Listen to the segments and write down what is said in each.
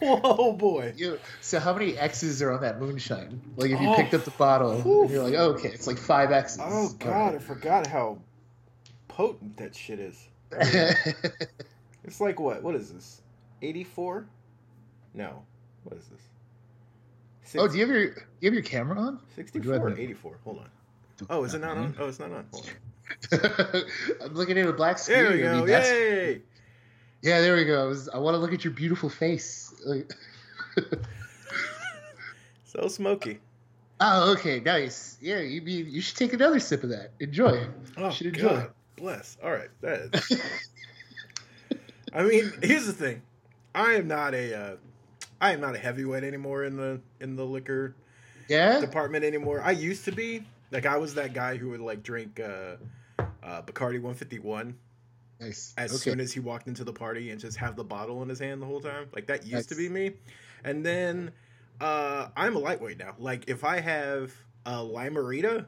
Whoa, boy. You, so how many X's are on that moonshine? Like if you Oh, picked up the bottle, and you're like, oh, okay, it's like five X's. Oh god, I forgot how potent that shit is. It's like what? What is this? 84? No. What is this? Six, oh, do you have your you have your camera on? Sixty-four. Or eighty-four. Hold on. Oh, is it not on? Oh, it's not on. Hold on. I'm looking at a black screen. There we go. Yay! Yeah, there we go. I, was- I want to look at your beautiful face. Like- So smoky. oh, okay, nice. Yeah, you be, you should take another sip of that. Enjoy. Oh, you should enjoy. God. Bless. All right. That is. I mean, here's the thing. I am not a uh, I am not a heavyweight anymore in the in the liquor Yeah. department anymore. I used to be. Like I was that guy who would like drink uh uh Bacardi 151 Nice. as okay. soon as he walked into the party and just have the bottle in his hand the whole time. Like that used to be me. And then uh I'm a lightweight now. Like if I have a Lime-A-Rita,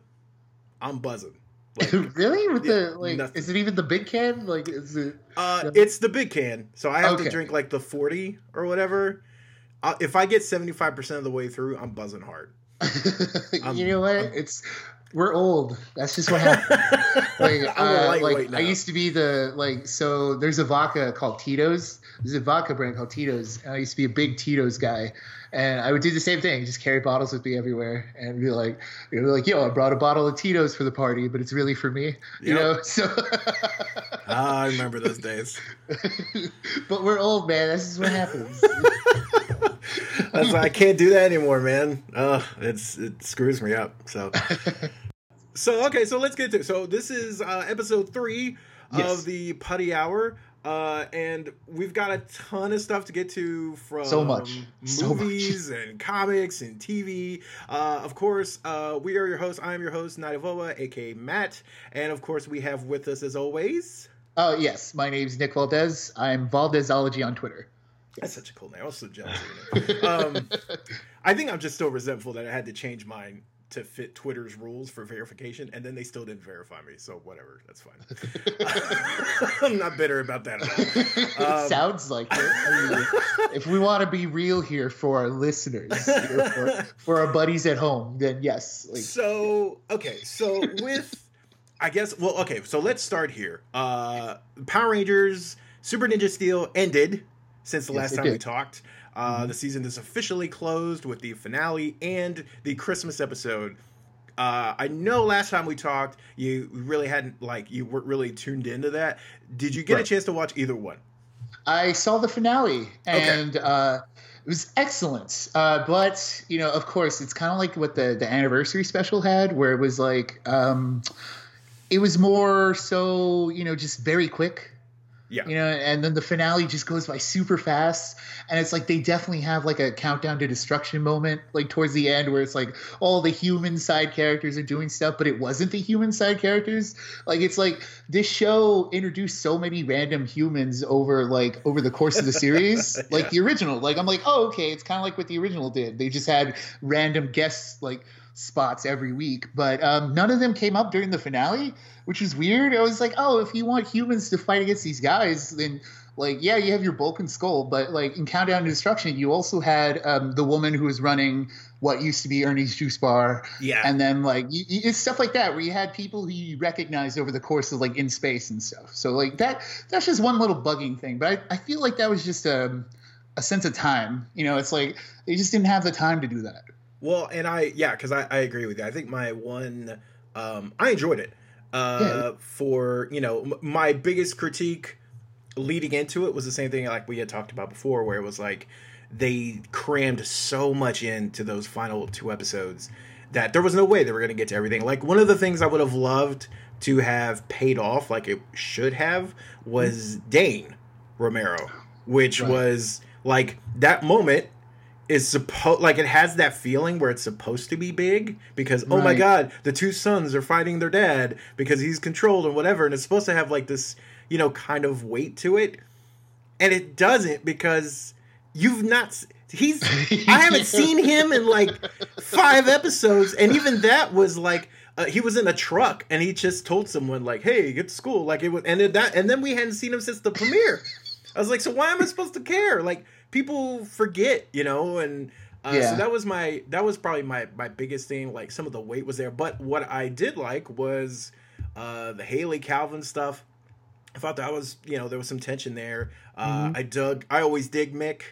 I'm buzzing. Like really? With Yeah, the like, nothing. is it even the big can? Like, is it? uh it's the big can. So I have to drink like the 40 or whatever. Uh, if I get 75% of the way through, I'm buzzing hard. I'm- you know what? I'm- it's we're old. That's just what happens. like, uh, like now. I used to be the like so there's a vodka called Tito's. There's a vodka brand called Tito's, and I used to be a big Tito's guy. And I would do the same thing, just carry bottles with me everywhere, and be like, you know, be like, yo, I brought a bottle of Tito's for the party, but it's really for me, you know. So, Ah, I remember those days. but we're old, man. This is what happens. That's why I can't do that anymore, man. Uh, it's it screws me up. So, so okay, so let's get to it. So this is uh, episode three Yes. of the Putty Hour, uh, and we've got a ton of stuff to get to from So much. So movies and comics and TV. Uh, of course, uh, we are your hosts. I am your host, KnightofOA, aka Matt, and of course, we have with us as always. Oh yes, my name's Nick Valdez. I'm Valdezology on Twitter. That's such a cool name. I was so jealous. Um, I think I'm just still resentful that I had to change mine to fit Twitter's rules for verification, and then they still didn't verify me. So whatever, that's fine. I'm not bitter about that at all. Um, it sounds like it. I mean, if we want to be real here for our listeners, for, for our buddies at home, then yes. Like, So okay, so with I guess well okay, so let's start here. Uh Power Rangers Super Ninja Steel ended since the Yes, last it time we talked. Uh the season is officially closed with the finale and the Christmas episode. Uh, I know last time we talked, you really hadn't like you weren't really tuned into that. Did you get a chance to watch either one? I saw the finale, and uh, it was excellent. Uh, but you know, of course, it's kind of like what the the anniversary special had, where it was like, um, it was more so, you know, just very quick. Yeah. you know and then the finale just goes by super fast and it's like they definitely have like a countdown to destruction moment like towards the end where it's like all the human side characters are doing stuff but it wasn't the human side characters like it's like this show introduced so many random humans over like over the course of the series like Yeah. the original like i'm like oh okay it's kind of like what the original did they just had random guests like spots every week but um, none of them came up during the finale which is weird. I was like oh if you want humans to fight against these guys then like yeah you have your bulk and skull but like in countdown to destruction you also had um, the woman who was running what used to be ernie's juice bar. Yeah. and then like you, you, it's stuff like that where you had people who you recognized over the course of like in space and stuff. So like that that's just one little bugging thing but i, I feel like that was just a, a sense of time. You know it's like they just didn't have the time to do that Well, and I yeah, because I, I agree with you. I think my one, um, I enjoyed it. Uh, Yeah. For you know, m- my biggest critique leading into it was the same thing like we had talked about before, where it was like they crammed so much into those final two episodes that there was no way they were going to get to everything. Like one of the things I would have loved to have paid off, like it should have, was Dane Romero, which Right. was like that moment is supposed like it has that feeling where it's supposed to be big because oh my god the two sons are fighting their dad because he's controlled and whatever and it's supposed to have like this you know kind of weight to it. And it doesn't because you've not he's i haven't seen him in like five episodes and even that was like uh, he was in a truck and he just told someone like hey get to school. Like it was and then that and then we hadn't seen him since the premiere. I was like, so why am I supposed to care? Like people forget, you know, and uh, Yeah. so that was my that was probably my my biggest thing. Like some of the weight was there, but what I did like was uh, the Haley Calvin stuff. I thought that was you know there was some tension there. Uh, Mhm. I dug. I always dig Mick,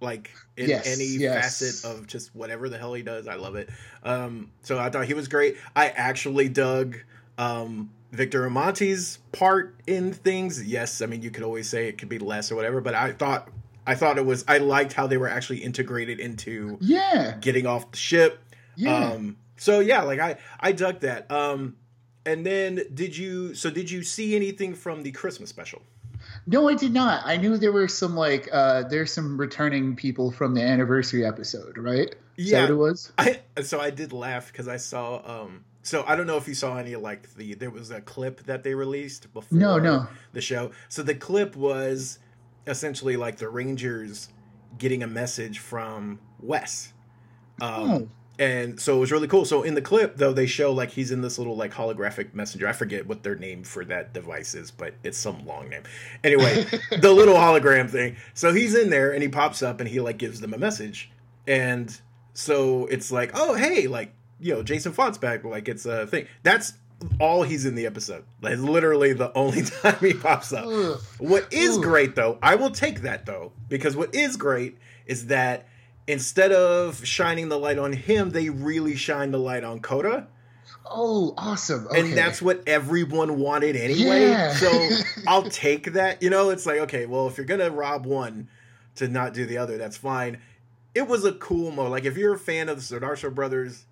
like in Yes, any yes. facet of just whatever the hell he does. I love it. Um, so I thought he was great. I actually dug um, Victor and Monty's part in things. Yes, I mean you could always say it could be less or whatever, but I thought I thought it was. I liked how they were actually integrated into Yeah, getting off the ship. yeah. Um, so yeah, like I I dug that. Um, and then did you? So did you see anything from the Christmas special? no, I did not. I knew there were some like uh there's some returning people from the anniversary episode, right? Is that Yeah. what it was? I so I did laugh because I saw. Um, so I don't know if you saw any like the there was a clip that they released before No, no. the show. So the clip was essentially like the Rangers getting a message from Wes. Um, Oh. And so it was really cool. So in the clip, though, they show like he's in this little like holographic messenger. I forget what their name for that device is, but it's some long name. Anyway, the little hologram thing. So he's in there and he pops up and he like gives them a message. And so it's like, oh hey, like you know, Jason Faunt's back. Like it's a thing. That's all he's in the episode. Like literally the only time he pops up. Ugh. What is great though, I will take that though, because what is great is that instead of shining the light on him, they really shine the light on Koda. Oh, awesome. Okay. And that's what everyone wanted anyway. Yeah. So I'll take that. You know, it's like, okay, well, if you're gonna rob one to not do the other, that's fine. It was a cool mode. Like if you're a fan of the Sudarso brothers,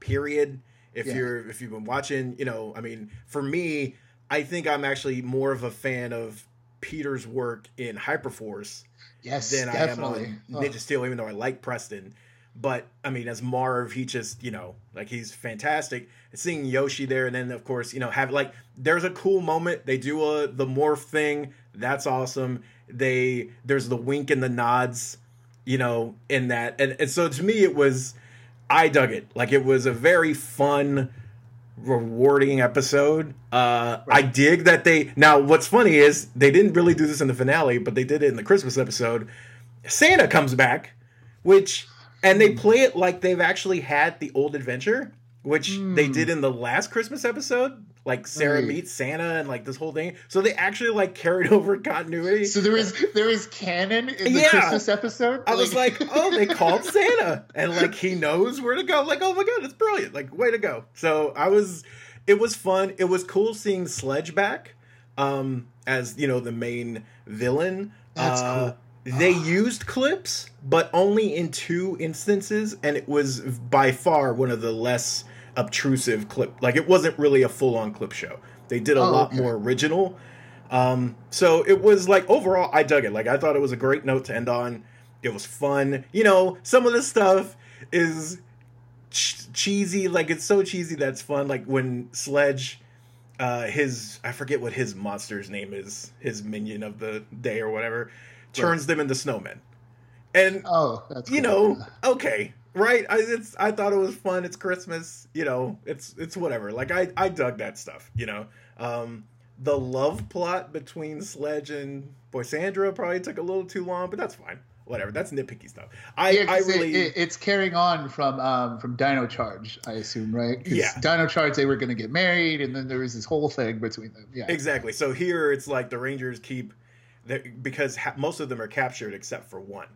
period. If Yeah. you're if you've been watching, you know, I mean, for me, I think I'm actually more of a fan of Peter's work in Hyperforce yes, than definitely. I am Oh, on Ninja Steel, even though I like Preston. But I mean, as Marv, he just you know like he's fantastic. Seeing Yoshi there, and then of course you know have like there's a cool moment. They do a the morph thing. That's awesome. They there's the wink and the nods, you know, in that, and, and so to me it was I dug it. Like it was a very fun, rewarding episode. Uh, I dig that they now. What's funny is they didn't really do this in the finale, but they did it in the Christmas episode. Santa comes back, which and they play it like they've actually had the old adventure, which they did in the last Christmas episode. Like Sarah Right. meets Santa and like this whole thing. So they actually like carried over continuity. So there is there is canon in the Yeah. Christmas episode. I was like, oh, they called Santa, and like he knows where to go. Like, oh my god, it's brilliant! Like, way to go! So I was, it was fun. It was cool seeing Sledge back, um, as you know the main villain. That's Uh, They used clips, but only in two instances, and it was by far one of the less obtrusive clip. Like, it wasn't really a full-on clip show. They did a Oh, lot okay. more original. Um, so it was like overall, I dug it. Like I thought it was a great note to end on. It was fun. You know, some of the stuff is ch- cheesy. Like it's so cheesy that's fun. Like when Sledge, uh, his I forget what his monster's name is, his minion of the day or whatever, turns them into snowmen. And oh, that's you know, okay, right? I it's I thought it was fun. It's Christmas, you know. It's it's whatever. Like I I dug that stuff, you know. Um, the love plot between Sledge and Poisandra probably took a little too long, but that's fine. Whatever. That's nitpicky stuff. I Yeah, I 'cause it- really it- it's carrying on from um, from Dino Charge, I assume, right Yeah. Dino Charge, they were going to get married, and then there was this whole thing between them. Yeah, exactly. So here it's like the Rangers keep because ha- most of them are captured except for one.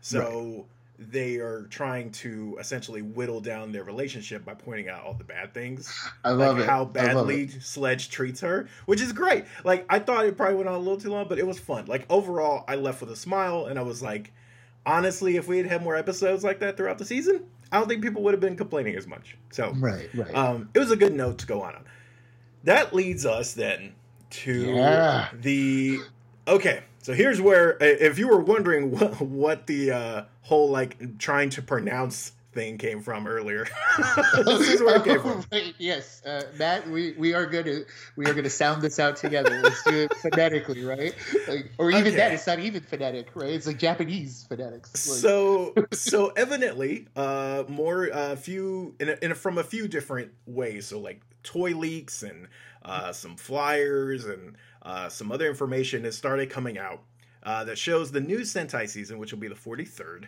So they are trying to essentially whittle down their relationship by pointing out all the bad things. I love like it. how badly. Sledge treats her, which is great. Like I thought it probably went on a little too long, but it was fun. Like overall, I left with a smile, and I was like, honestly, if we had had more episodes like that throughout the season, I don't think people would have been complaining as much. So Right, right. um, it was a good note to go on. on. That leads us then to Yeah. the okay. So here's where, if you were wondering what, what the uh, whole like trying to pronounce thing came from earlier, this is where it came from. Yes, uh, Matt, we, we are going to we are going to sound this out together. Let's do it phonetically, right? Like, or even Okay. that, it's not even phonetic, right? It's like Japanese phonetics. Like, so so evidently uh more uh few in, a, in a, from a few different ways so like toy leaks and uh some flyers and uh some other information has started coming out uh, that shows the new Sentai season, which will be the 43rd.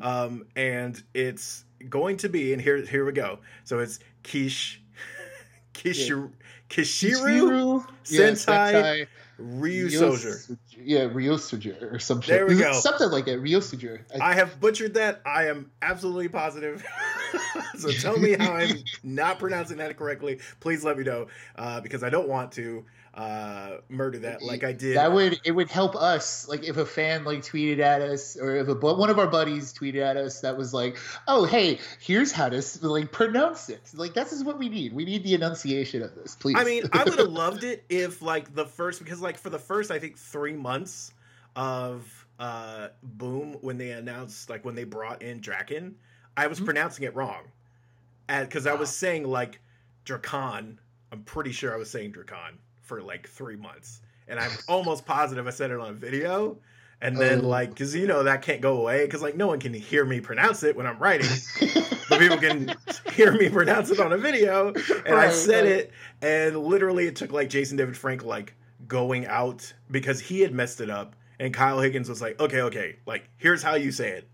Um, and it's going to be, and here here we go. So it's Kish, Kishiru, Kishiru, Yeah, Sentai, Ryu Soldier. Yeah, Ryosuger or some shit. There we go. Something like that. Ryosuger. I, I have butchered that. I am absolutely positive. so tell me how I'm not pronouncing that correctly. Please let me know uh, because I don't want to uh, murder that like I did. That would it would help us. Like if a fan like tweeted at us, or if a one of our buddies tweeted at us that was like, "Oh, hey, here's how to like pronounce it." Like this is what we need. We need the enunciation of this, please. I mean, I would have loved it if like the first because like for the first I think three months of uh Boom when they announced like when they brought in Drakkon, I was Mhm. pronouncing it wrong, because I was saying like Dracan. I'm pretty sure I was saying Dracan for like three months, and I'm almost positive I said it on a video. And then, Oh. like, because you know that can't go away, because like no one can hear me pronounce it when I'm writing, but people can hear me pronounce it on a video and I said right. it, and literally it took like Jason David Frank like going out because he had messed it up, and Kyle Higgins was like, okay, okay, like here's how you say it,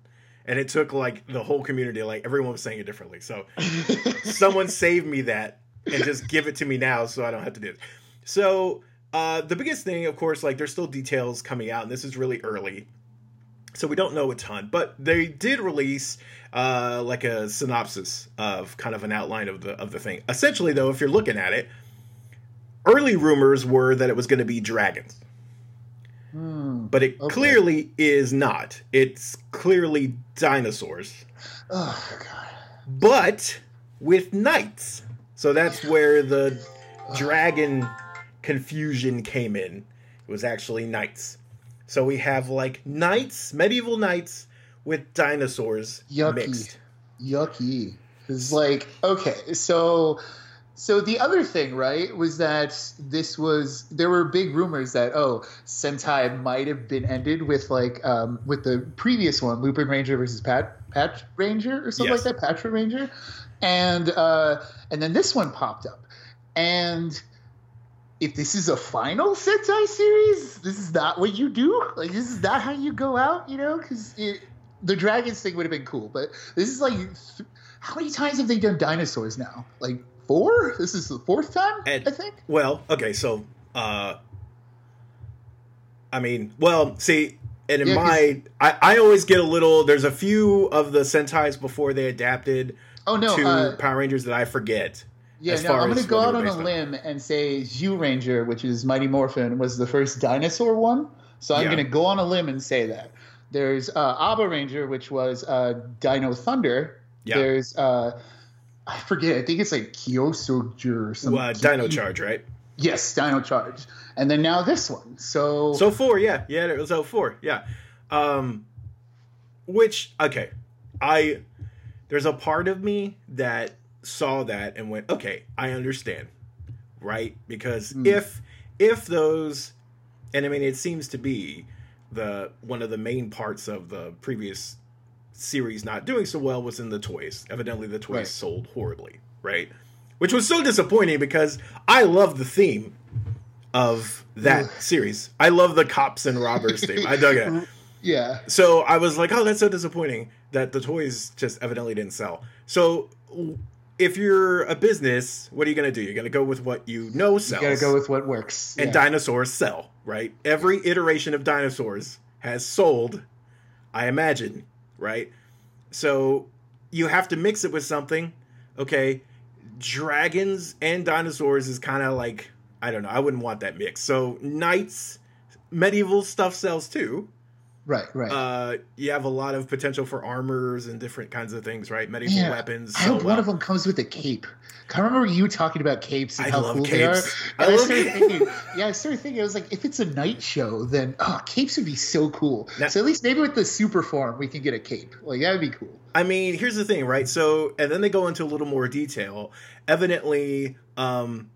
and it took like the whole community, like everyone was saying it differently. So someone save me that and just give it to me now so I don't have to do it. So uh, the biggest thing, of course, like there's still details coming out, and this is really early. So we don't know a ton, but they did release uh, like a synopsis of kind of an outline of the of the thing. Essentially, though, if you're looking at it, early rumors were that it was going to be dragons, Hmm. but it Okay. clearly is not. It's clearly dinosaurs, Oh god. but with knights. So that's where the dragon confusion came in. It was actually knights. So we have like knights, medieval knights with dinosaurs Yucky. mixed. yucky it's like okay so so the other thing right was that this was there were big rumors that oh sentai might have been ended with like um with the previous one lupin ranger versus pat pat ranger or something Yes. like that patra ranger and uh and then this one popped up and if this is a final Sentai series, this is not what you do. Like this is not how you go out, you know? Because the dragons thing would have been cool, but this is like, th- how many times have they done dinosaurs now? Like four? This is the fourth time, And- I think. Well, okay, so uh I mean, well, see, and in Yeah, my I, I always get a little there's a few of the Sentais before they adapted Oh no, to uh, Power Rangers that I forget. Yeah, no. I'm gonna go out on a on. limb and say Zyuranger, which is Mighty Morphin, was the first dinosaur one. So I'm Yeah. gonna go on a limb and say that. There's uh, Abaranger, which was uh, Dino Thunder. Yeah. There's uh, I forget. I think it's like Kyosoger or something. Uh, Dino Charge, right? Yes, Dino Charge. And then now this one. So, So four, yeah, yeah, it was oh four, yeah. Um, which okay, I there's a part of me that saw that and went, okay, I understand, right? Because Hmm. if if those, and I mean, it seems to be the one of the main parts of the previous series not doing so well was in the toys. Evidently, the toys Right. sold horribly, right? Which was so disappointing because I love the theme of that Ugh. series. I love the cops and robbers theme. I dug it. yeah. So I was like, oh, that's so disappointing that the toys just evidently didn't sell. So if you're a business, what are you going to do? You're going to go with what you know sells. You gotta go with what works. and yeah. dinosaurs sell, right? Every iteration of dinosaurs has sold, I imagine, right? So you have to mix it with something. Okay, dragons and dinosaurs is kind of like I don't know. I wouldn't want that mix. So knights, medieval stuff sells too. Right, right. Uh, you have a lot of potential for armors and different kinds of things, right? Medieval Yeah, weapons. I hope well. one of them comes with a cape. I remember you talking about capes and I how love cool capes. they are. And I, love started thinking, yeah, I started thinking, I was like, if it's a night show, then oh, capes would be so cool. Now- so at least maybe with the super form, we can get a cape. Like that would be cool. I mean, here's the thing, right? So, and then they go into a little more detail. Evidently, um,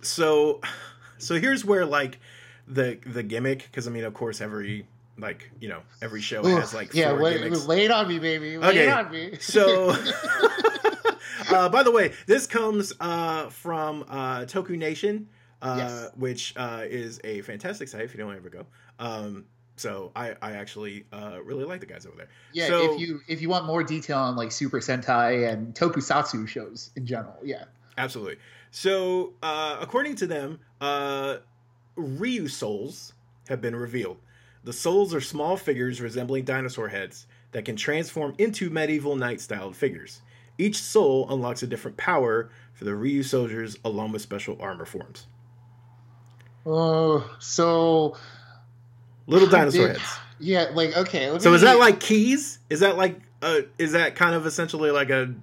so, so here's where like the the gimmick, because I mean, of course, every like you know every show Ugh, has like yeah, four lay, lay it on me, baby. Lay Okay, it on me. So, uh, by the way, this comes uh, from uh, Toku Nation, uh, Yes. which uh, is a fantastic site if you don't ever go. Um, So I, I actually uh, really like the guys over there. Yeah, So- if you if you want more detail on like Super Sentai and Tokusatsu shows in general, yeah. Absolutely. So, uh, according to them, uh, Ryu souls have been revealed. The souls are small figures resembling dinosaur heads that can transform into medieval knight styled figures. Each soul unlocks a different power for the Ryu soldiers along with special armor forms. Oh, so Little dinosaur big- heads. yeah, like okay. Let So is that like keys? Is that like uh is that kind of essentially like a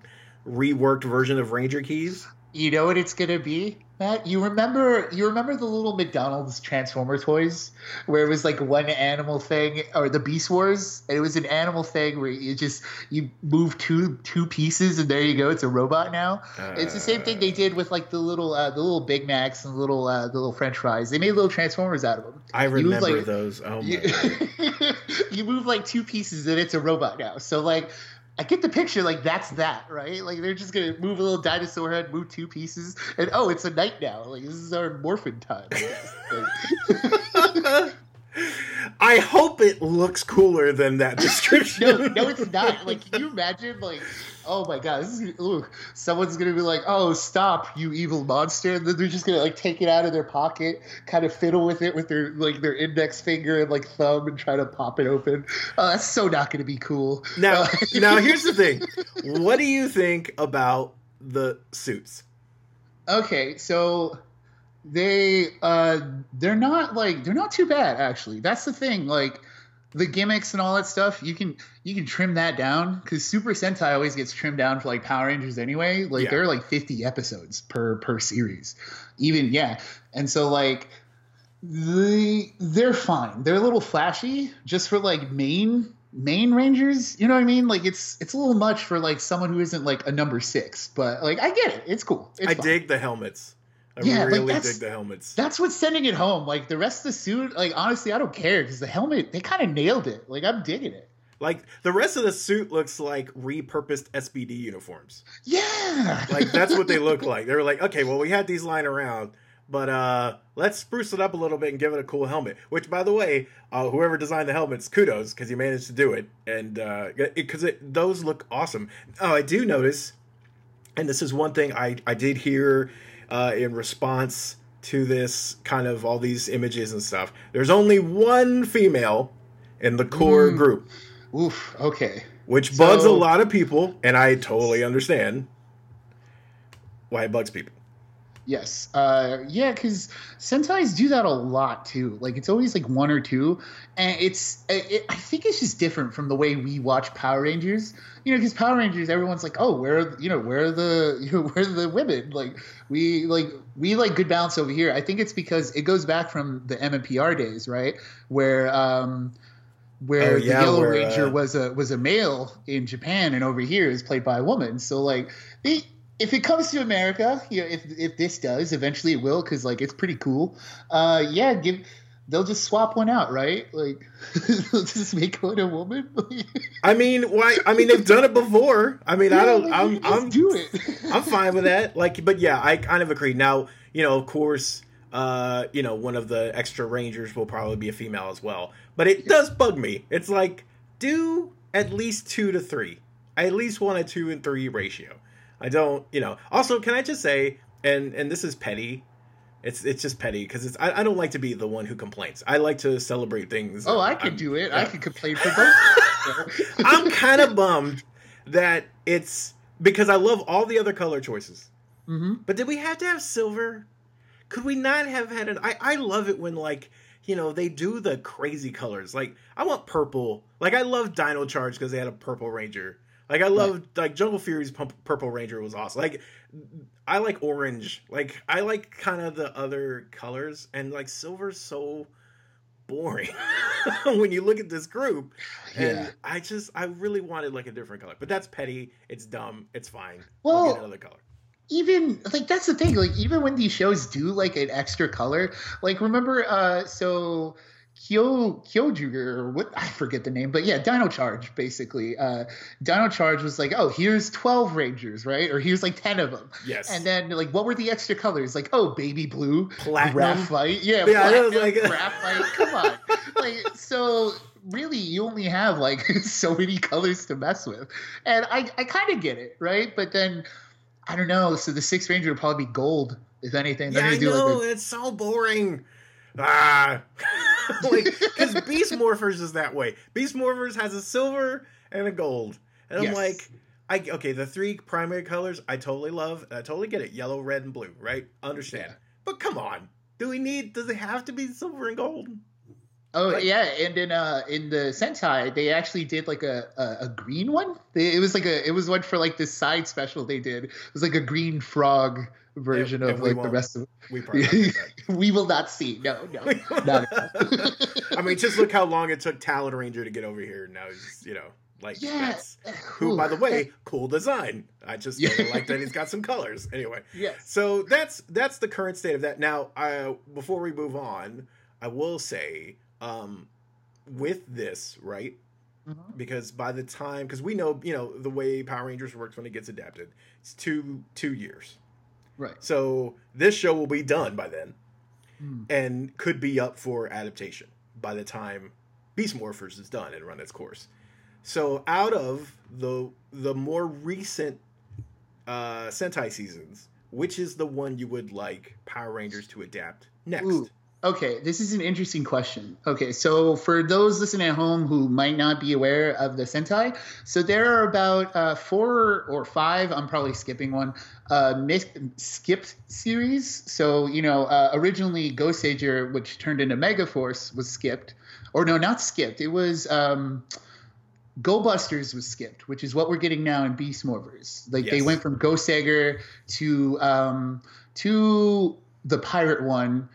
reworked version of Ranger keys? you know what it's gonna be? Matt, you remember you remember the little McDonald's Transformer toys where it was like one animal thing or the Beast Wars and it was an animal thing where you just you move two two pieces and there you go it's a robot now. it's the same thing they did with like the little uh, the little Big Macs and the little uh, the little French fries. They made little Transformers out of them. I You move, remember like- those. Oh my You, god. you move like two pieces and it's a robot now. So like I get the picture, like that's that, right? Like they're just gonna move a little dinosaur head, move two pieces, and oh, it's a night now. Like this is our morphin time. I guess. Like, I hope it looks cooler than that description. no, no, it's not. Like, can you imagine? Like, oh my god, this is ooh, someone's gonna be like, "Oh, stop, you evil monster!" And then they're just gonna like take it out of their pocket, kind of fiddle with it with their like their index finger and like thumb, and try to pop it open. Oh, that's so not gonna be cool. Now, Uh, now here's the thing. What do you think about the suits? okay, so they uh they're not like they're not too bad actually. That's the thing. Like the gimmicks and all that stuff, you can you can trim that down because Super Sentai always gets trimmed down for like Power Rangers anyway. Like Yeah. there are like 50 episodes per per series, even yeah. And so like they they're fine. They're a little flashy just for like main main rangers. You know what I mean? Like it's it's a little much for like someone who isn't like a number six. But like I get it. It's cool. It's I fine. dig the helmets. I Yeah, like, really that's- dig the helmets. That's what's sending it home. Like the rest of the suit, like honestly, I don't care because the helmet they kind of nailed it. Like I'm digging it. Like the rest of the suit looks like repurposed SPD uniforms. Yeah, Like that's what they look like. They were like, okay, well we had these lying around, but uh let's spruce it up a little bit and give it a cool helmet. Which, by the way, uh, whoever designed the helmets, kudos because you managed to do it, and because it, those look awesome. Oh, I do notice, and this is one thing I I did hear uh, in response to this kind of all these images and stuff. There's only one female in the core Mm. group, Oof. Okay. which bugs a lot of people, and I totally understand why it bugs people. Yes. Uh, yeah, because Sentais do that a lot too. Like it's always like one or two, and it's it, I think it's just different from the way we watch Power Rangers. You know, because Power Rangers, everyone's like, oh, where are, you know where are the you know where are the women? Like we like we like good balance over here. I think it's because it goes back from the MMPR days, right? Where um where Oh, yeah, the Yellow Ranger uh, was a was a male in Japan, and over here is played by a woman. So like they if it comes to America, you know, if if this does, eventually it will, because like it's pretty cool. Uh, yeah, give they'll just swap one out, right? Like they'll just make one a woman. I mean, why? I mean, they've done it before. I mean, I don't. like, I'm. I'm. do it. I'm fine with that. Like, but yeah, I kind of agree. Now, you know, of course, uh, you know, one of the extra rangers will probably be a female as well. But it does bug me. It's like do at least two to three. I at least want a two and three ratio. I don't, you know. Also, can I just say, and and this is petty. It's it's just petty because it's I, I don't like to be the one who complains. I like to celebrate things. oh, I I'm- could do it. I yeah. could complain for both. I'm kind of bummed that it's because I love all the other color choices. hmm But did we have to have silver? Could we not have had an? I I love it when like you know they do the crazy colors. Like I want purple. Like I love Dino Charge because they had a purple ranger. Like I love like Jungle Fury's purple ranger was awesome. Like I like orange. Like I like kind of the other colors and like silver's so boring when you look at this group. And Yeah. I just I really wanted like a different color. But that's petty. It's dumb. It's fine. Well, we'll get another color. even like that's the thing like even when these shows do like an extra color like remember uh so Kyo Kyojuger or what I forget the name, but yeah, Dino Charge basically. Uh, Dino Charge was like, oh, here's twelve Rangers, right? Or here's like ten of them. Yes. And then like, what were the extra colors? Like, oh, baby blue, Platinum. graphite, yeah, Yeah, platinum, like- graphite. Come on, like so. Really, you only have like so many colors to mess with, and I I kind of get it, right? But then I don't know. So the sixth Ranger would probably be gold, if anything. They're Yeah, I do know. like a, it's so boring. Ah, like because Beast Morphers is that way. Beast Morphers has a silver and a gold, and I'm like, I okay, the three primary colors I totally love. and I totally get it. Yellow, red, and blue. Right? Understand? Yeah. But come on, do we need? Does it have to be silver and gold? Oh Like- yeah, and in uh in the Sentai they actually did like a a, a green one. They, it was like a it was one for like this side special they did. It was like a green frog version And- of and like the rest of. We probably. won't we will not see. No, no, not. I mean, just look how long it took Talon Ranger to get over here. Now he's, you know, like yeah. that's who, by the way, cool design. I just Yeah. really like that he's got some colors. Anyway, yes. so that's that's the current state of that. Now, I, before we move on, I will say, um, with this, right? Mhm. Because by the time, because we know, you know, the way Power Rangers works when it gets adapted, it's two two years. Right. So this show will be done by then Mm. and could be up for adaptation by the time Beast Morphers is done and run its course. So out of the the more recent uh, Sentai seasons, which is the one you would like Power Rangers to adapt next? Ooh. Okay, this is an interesting question. Okay, so for those listening at home who might not be aware of the Sentai, so there are about uh, four or five, I'm probably skipping one, uh, mis- skipped series. So, you know, uh, originally Goseiger, which turned into Mega Force, was skipped. Or no, not skipped. It was. Um, Go Busters was skipped, which is what we're getting now in Beast Morphers. Like they went from Goseiger to um, to the pirate one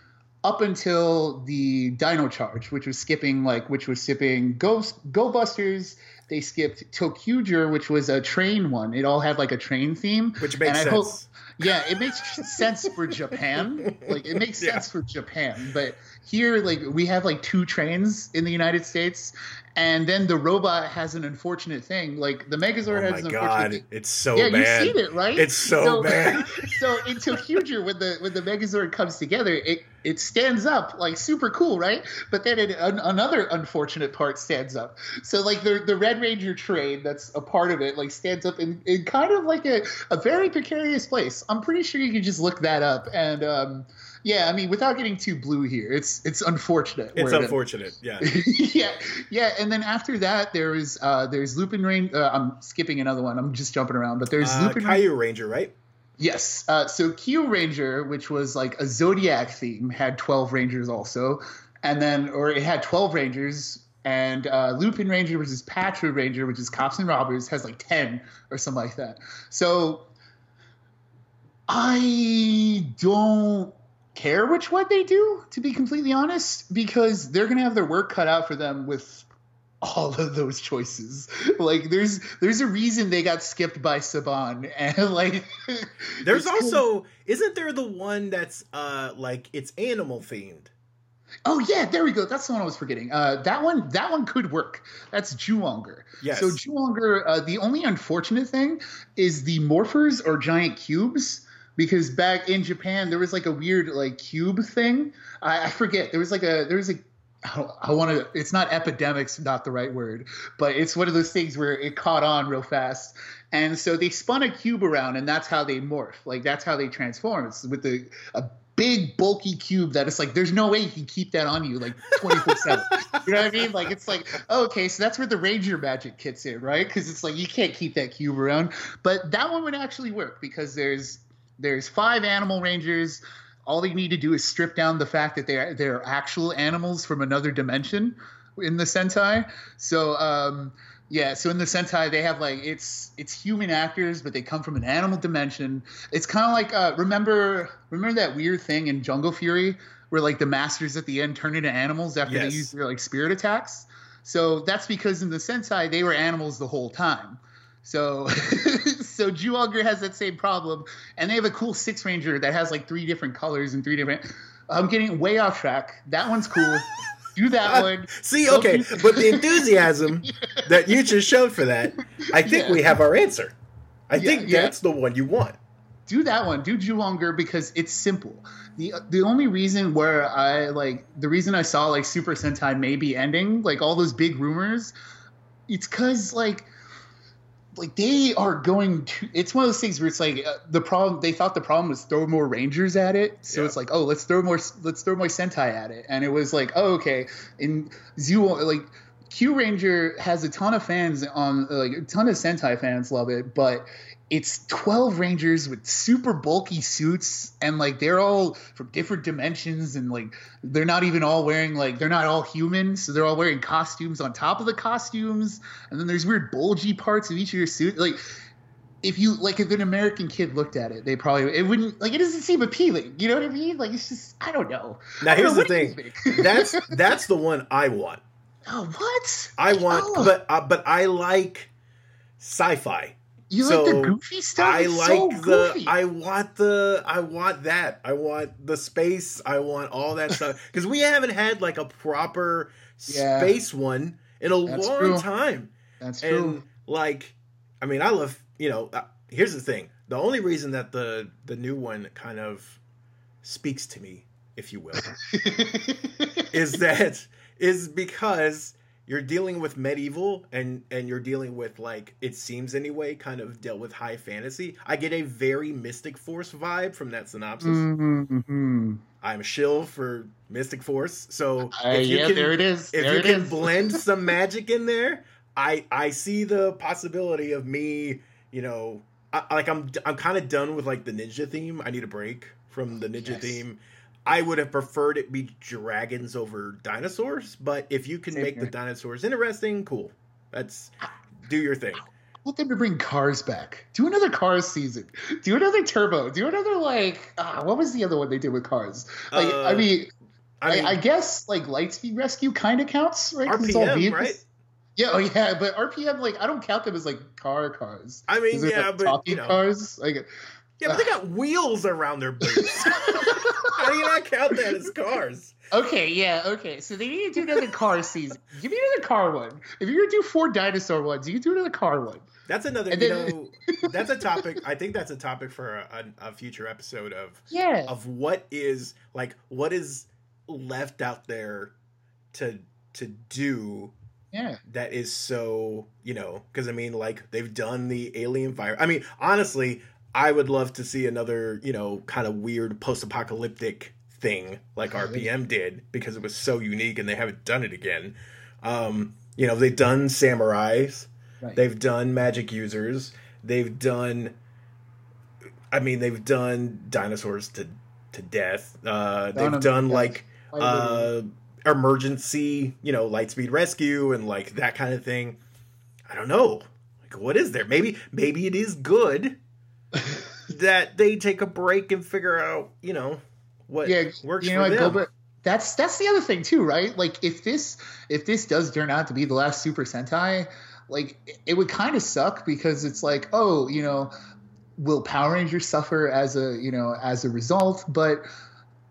up until the Dino Charge, which was skipping like which was skipping Ghost Go Busters. They skipped ToQger, which was a train one. It all had like a train theme. Which makes and I sense. hope- Yeah, it makes sense for Japan. Like it makes Yeah. sense for Japan, but here like we have like two trains in the United States, and then the robot has an unfortunate thing. Like the Megazord oh has an unfortunate god, thing. it's so yeah, bad. you've seen it, right? It's so, bad. so in ToQger, when the when the Megazord comes together, it it stands up like super cool, right? But then it, an, another unfortunate part stands up. So like the the Red Ranger train that's a part of it like stands up in, in kind of like a, a very precarious place. I'm pretty sure you can just look that up and um, yeah, I mean without getting too blue here, it's it's unfortunate. It's unfortunate. Yeah. yeah, yeah, and then after that there is uh, there's Lupin Rain. Uh, I'm skipping another one. I'm just jumping around, but there's Uh, Lupin. Kyuranger, right? Yes. Uh, so Kyuranger, which was like a Zodiac theme, had 12 Rangers also. And then, or it had 12 Rangers. And uh, Lupin Ranger, which is Ranger, which is Cops and Robbers, has like 10 or something like that. So I don't care which one they do, to be completely honest, because they're going to have their work cut out for them with all of those choices. Like there's there's a reason they got skipped by Saban and like There's cool. also isn't there the one that's uh like it's animal themed? Oh yeah, there we go. That's the one I was forgetting. Uh, that one, that one could work. That's Zyuohger. Yes. So Zyuohger, uh, the only unfortunate thing is the morphers are giant cubes because back in Japan there was like a weird like cube thing. I, I forget. There was like a there was a I want to. It's not epidemics, not the right word, but it's one of those things where it caught on real fast, and so they spun a cube around, and that's how they morph. Like that's how they transform. It's with the a big bulky cube that it's like there's no way you can keep that on you like 24 7 you know what i mean like it's like oh, okay so that's where the ranger magic kicks in right because it's like you can't keep that cube around but that one would actually work because there's there's five animal rangers all they need to do is strip down the fact that they're they're actual animals from another dimension in the sentai so um yeah, so in the Sentai they have like it's it's human actors, but they come from an animal dimension. It's kind of like uh, remember remember that weird thing in Jungle Fury where like the masters at the end turn into animals after Yes. they use their like spirit attacks. So that's because in the Sentai they were animals the whole time. So so Zyuohger has that same problem, and they have a cool six ranger that has like three different colors and three different. I'm getting way off track. That one's cool. Do that one. See, okay, but the enthusiasm that you just showed for that, I think yeah. we have our answer. I yeah, think that's the one you want. Do that one. Do Zyuohger because it's simple. the The only reason where I like the reason I saw like Super Sentai maybe ending, like all those big rumors, it's because like like they are going to it's one of those things where it's like uh, the problem they thought the problem was throw more rangers at it. So yeah. it's like oh let's throw more let's throw more sentai at it. And it was like oh okay. In zoo like Kyuranger has a ton of fans on like a ton of sentai fans love it but it's 12 rangers with super bulky suits and like they're all from different dimensions and like they're not even all wearing like they're not all human so they're all wearing costumes on top of the costumes and then there's weird bulgy parts of each of your suit like if you like if an american kid looked at it they probably it wouldn't like it doesn't seem appealing you know what i mean? Like it's just i don't know. Now here's know, the thing. that's that's the one i want. Oh what? I want oh. but uh, but i like sci-fi you so like the goofy stuff? I it's like so the goofy. I want the I want that. I want the space. I want all that stuff. Because we haven't had like a proper yeah. space one in a That's long true. time. That's true. and, true. like I mean I love you know uh, here's the thing. The only reason that the the new one kind of speaks to me, if you will, is that is because you're dealing with medieval and and you're dealing with like it seems anyway kind of dealt with high fantasy i get a very mystic force vibe from that synopsis mm-hmm. i'm shill for mystic force so uh, yeah can, there it is if there you can is. blend some magic in there i i see the possibility of me you know I, like i'm i'm kind of done with like the ninja theme i need a break from the ninja yes. theme I would have preferred it be dragons over dinosaurs, but if you can Same make here. the dinosaurs interesting, cool. That's do your thing. I want them to bring cars back. Do another Cars season. Do another Turbo. Do another like uh, what was the other one they did with Cars? Like uh, I mean, I, mean, I, I guess like Lightspeed Rescue kind of counts, right? RPM, right? Yeah, oh yeah, but RPM like I don't count them as like car cars. I mean, yeah, like, but you know, cars like yeah, but they got wheels around their boots. How do you not count that as cars? Okay, yeah, okay. So they need to do another car season. Give me another car one. If you're gonna do four dinosaur ones, you can do another car one. That's another. And you then, know, that's a topic. I think that's a topic for a, a, a, future episode of yeah of what is like what is left out there to to do yeah that is so you know because i mean like they've done the alien fire i mean honestly I would love to see another, you know, kind of weird post-apocalyptic thing like RPM did because it was so unique and they haven't done it again. Um, you know, they've done samurais, right. they've done magic users, they've done I mean, they've done dinosaurs to to death. Uh, they've done like uh, emergency, you know, lightspeed rescue and like that kind of thing. I don't know. Like what is there? Maybe maybe it is good that they take a break and figure out, you know, what yeah, works you know, for them. Go, that's that's the other thing too, right? Like if this if this does turn out to be the last Super Sentai, like it would kind of suck because it's like, oh, you know, will Power Rangers suffer as a you know as a result? But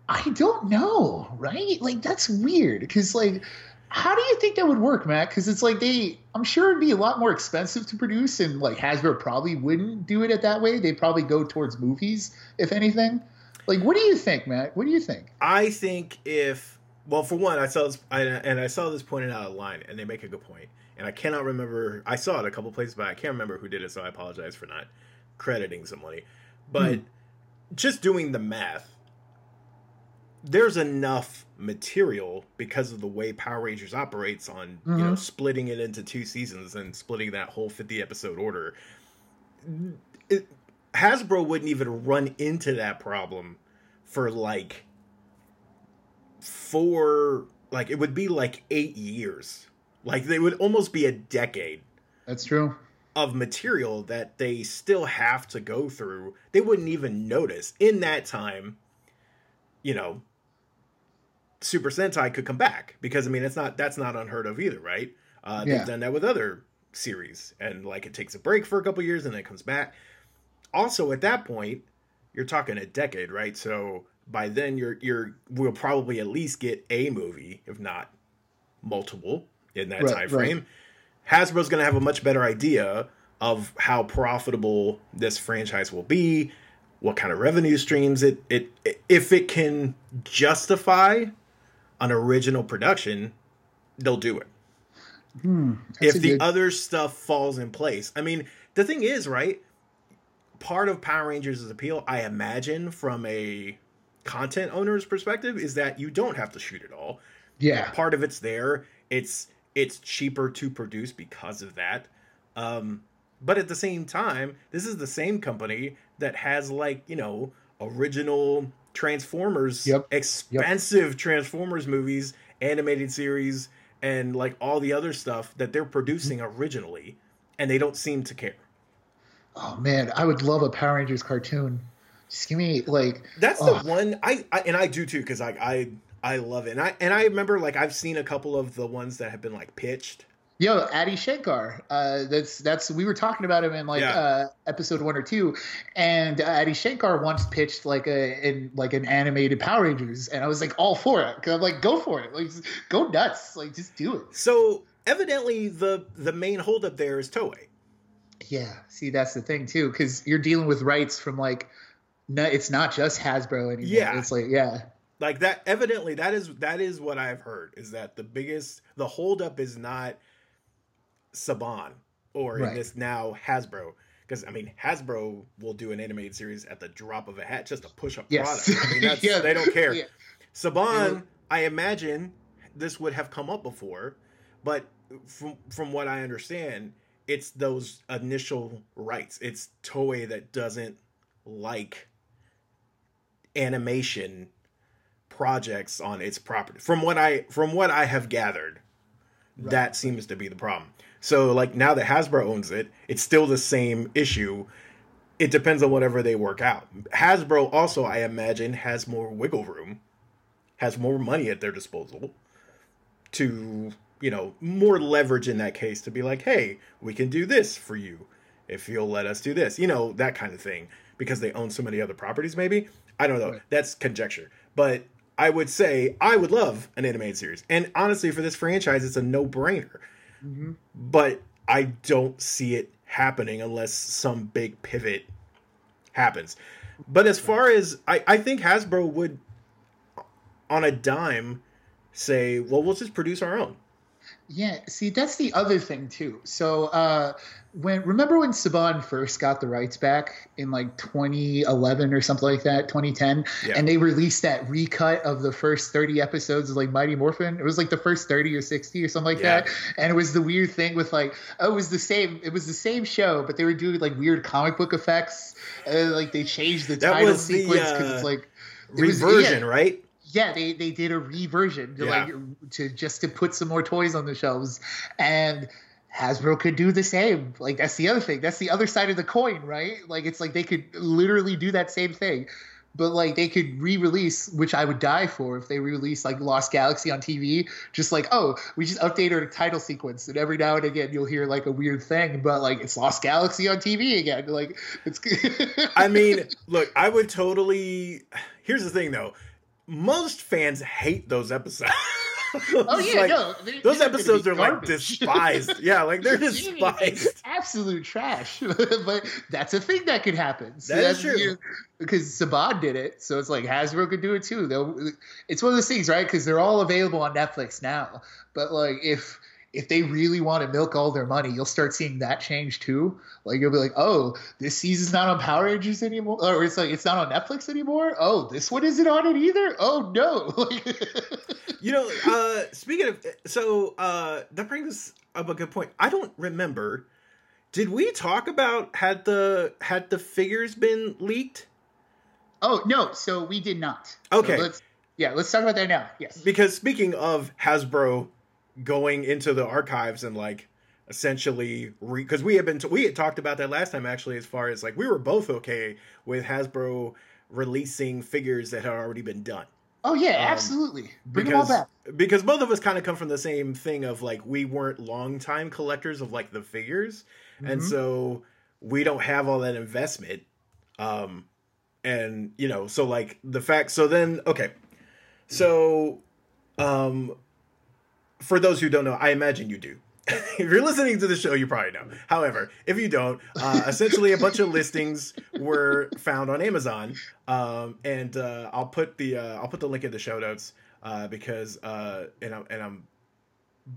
I don't know, right? Like that's weird because like how do you think that would work, Matt? Because it's like they, I'm sure it'd be a lot more expensive to produce, and like Hasbro probably wouldn't do it at that way. They'd probably go towards movies, if anything. Like, what do you think, Matt? What do you think? I think if, well, for one, I saw this, I, and I saw this pointed out online, and they make a good point. And I cannot remember, I saw it a couple places, but I can't remember who did it, so I apologize for not crediting somebody. But hmm. just doing the math, there's enough material because of the way Power Rangers operates on mm-hmm. you know mm-hmm. splitting it into two seasons and splitting that whole 50 episode order. It, Hasbro wouldn't even run into that problem for like four like it would be like 8 years. Like they would almost be a decade. That's true. Of material that they still have to go through. They wouldn't even notice in that time. You know, Super Sentai could come back because I mean it's not that's not unheard of either, right? Uh, yeah. They've done that with other series, and like it takes a break for a couple years and then it comes back. Also, at that point, you're talking a decade, right? So by then, you're you're we'll probably at least get a movie, if not multiple in that Right, time frame. Hasbro's going to have a much better idea of how profitable this franchise will be, what kind of revenue streams it it if it can justify an original production, they'll do it. if the good- other stuff falls in place. I mean, the thing is, right? Part of Power Rangers' appeal, I imagine, from a content owner's perspective, is that you don't have to shoot it all. Yeah. Part of it's there. It's it's cheaper to produce because of that. Um, but at the same time, this is the same company that has like you know original Transformers, Yep. expensive Transformers movies, animated series, and like all the other stuff that they're producing mm-hmm. originally, and they don't seem to care. Oh man, I would love a Power Rangers cartoon. Just give me like That's the one I, I and I do too because I I I love it and I and I remember like I've seen a couple of the ones that have been like pitched. Yo, Adi Shankar. Uh, that's that's we were talking about him in like Yeah. uh, episode one or two, and uh, Adi Shankar once pitched like a in like an animated Power Rangers, and I was like all for it. Cause I'm like, go for it, like just go nuts, like just do it. So evidently the the main holdup there is Toei. Yeah, see that's the thing too, because you're dealing with rights from like, no, it's not just Hasbro anymore. Yeah. it's like yeah, Like that evidently that is that is what I've heard is that the biggest the holdup is not Saban or in this now Hasbro. Because I mean, Hasbro will do an animated series at the drop of a hat just to push up Yes. product. I mean, that's, Yeah. they don't care. Yeah. Saban, Yeah. I imagine this would have come up before, but from from what I understand, it's those initial rights. It's Toei that doesn't like animation projects on its property. From what I from what I have gathered, that seems to be the problem. So like now that Hasbro owns it, it's still the same issue. It depends on whatever they work out. Hasbro also, I imagine, has more wiggle room, has more money at their disposal to, you know, more leverage in that case to be like, hey, we can do this for you if you'll let us do this, you know, that kind of thing, because they own so many other properties, maybe. I don't know. Right. That's conjecture. But I would say I would love an animated series. And honestly, for this franchise, it's a no brainer. Mm-hmm. But I don't see it happening unless some big pivot happens. But as far as I, I think Hasbro would, on a dime, say, well, we'll just produce our own. Yeah, see, that's the other thing too. So, uh, when remember when Saban first got the rights back in like 2011 or something like that, 2010, Yeah. and they released that recut of the first 30 episodes of like Mighty Morphin. It was like the first 30 or 60 or something like Yeah. that, and it was the weird thing with like oh, it was the same. It was the same show, but they were doing like weird comic book effects. Uh, like they changed the That title sequence because uh, it's like it was- Reversion, yeah. right? Yeah, they they did a reversion to Yeah. like to just to put some more toys on the shelves, and Hasbro could do the same. Like that's the other thing. That's the other side of the coin, right? Like it's like they could literally do that same thing, but like they could re-release, which I would die for if they re-release like Lost Galaxy on TV. Just like oh, we just update our title sequence, and every now and again you'll hear like a weird thing, but like it's Lost Galaxy on TV again. Like it's. I mean, look, I would totally. Here's the thing, though. Most fans hate those episodes. Oh yeah, like, no. they- those they're episodes are like despised. Yeah, like they're despised. absolute trash. but that's a thing that could happen. So That is that's- true. because Saban did it, so it's like Hasbro could do it too. They'll, it's one of those things, right? Because they're all available on Netflix now. But like, if if they really want to milk all their money, you'll start seeing that change too. Like you'll be like, oh, this season's not on Power Rangers anymore, or it's like it's not on Netflix anymore. Oh, this one isn't on it either. Oh no. You know, uh, speaking of, so uh, that brings up a good point. I don't remember. Did we talk about had the had the figures been leaked? oh no, so we did not. Okay. So let's yeah, let's talk about that now. Yes. Because speaking of Hasbro going into the archives and like essentially because we had been we had talked about that last time actually as far as like we were both okay with Hasbro releasing figures that had already been done. Oh yeah, Um, absolutely. Bring them all because back. because both of us kind of come from the same thing of like we weren't longtime collectors of like the figures and Mhm. so we don't have all that investment um and you know so like the fact so then okay so um for those who don't know, I imagine you do. if you're listening to the show, you probably know. However, if you don't, uh, essentially a bunch of listings were found on Amazon, um, and uh, I'll put the uh, I'll put the link in the show notes uh, because uh, and I'm and I'm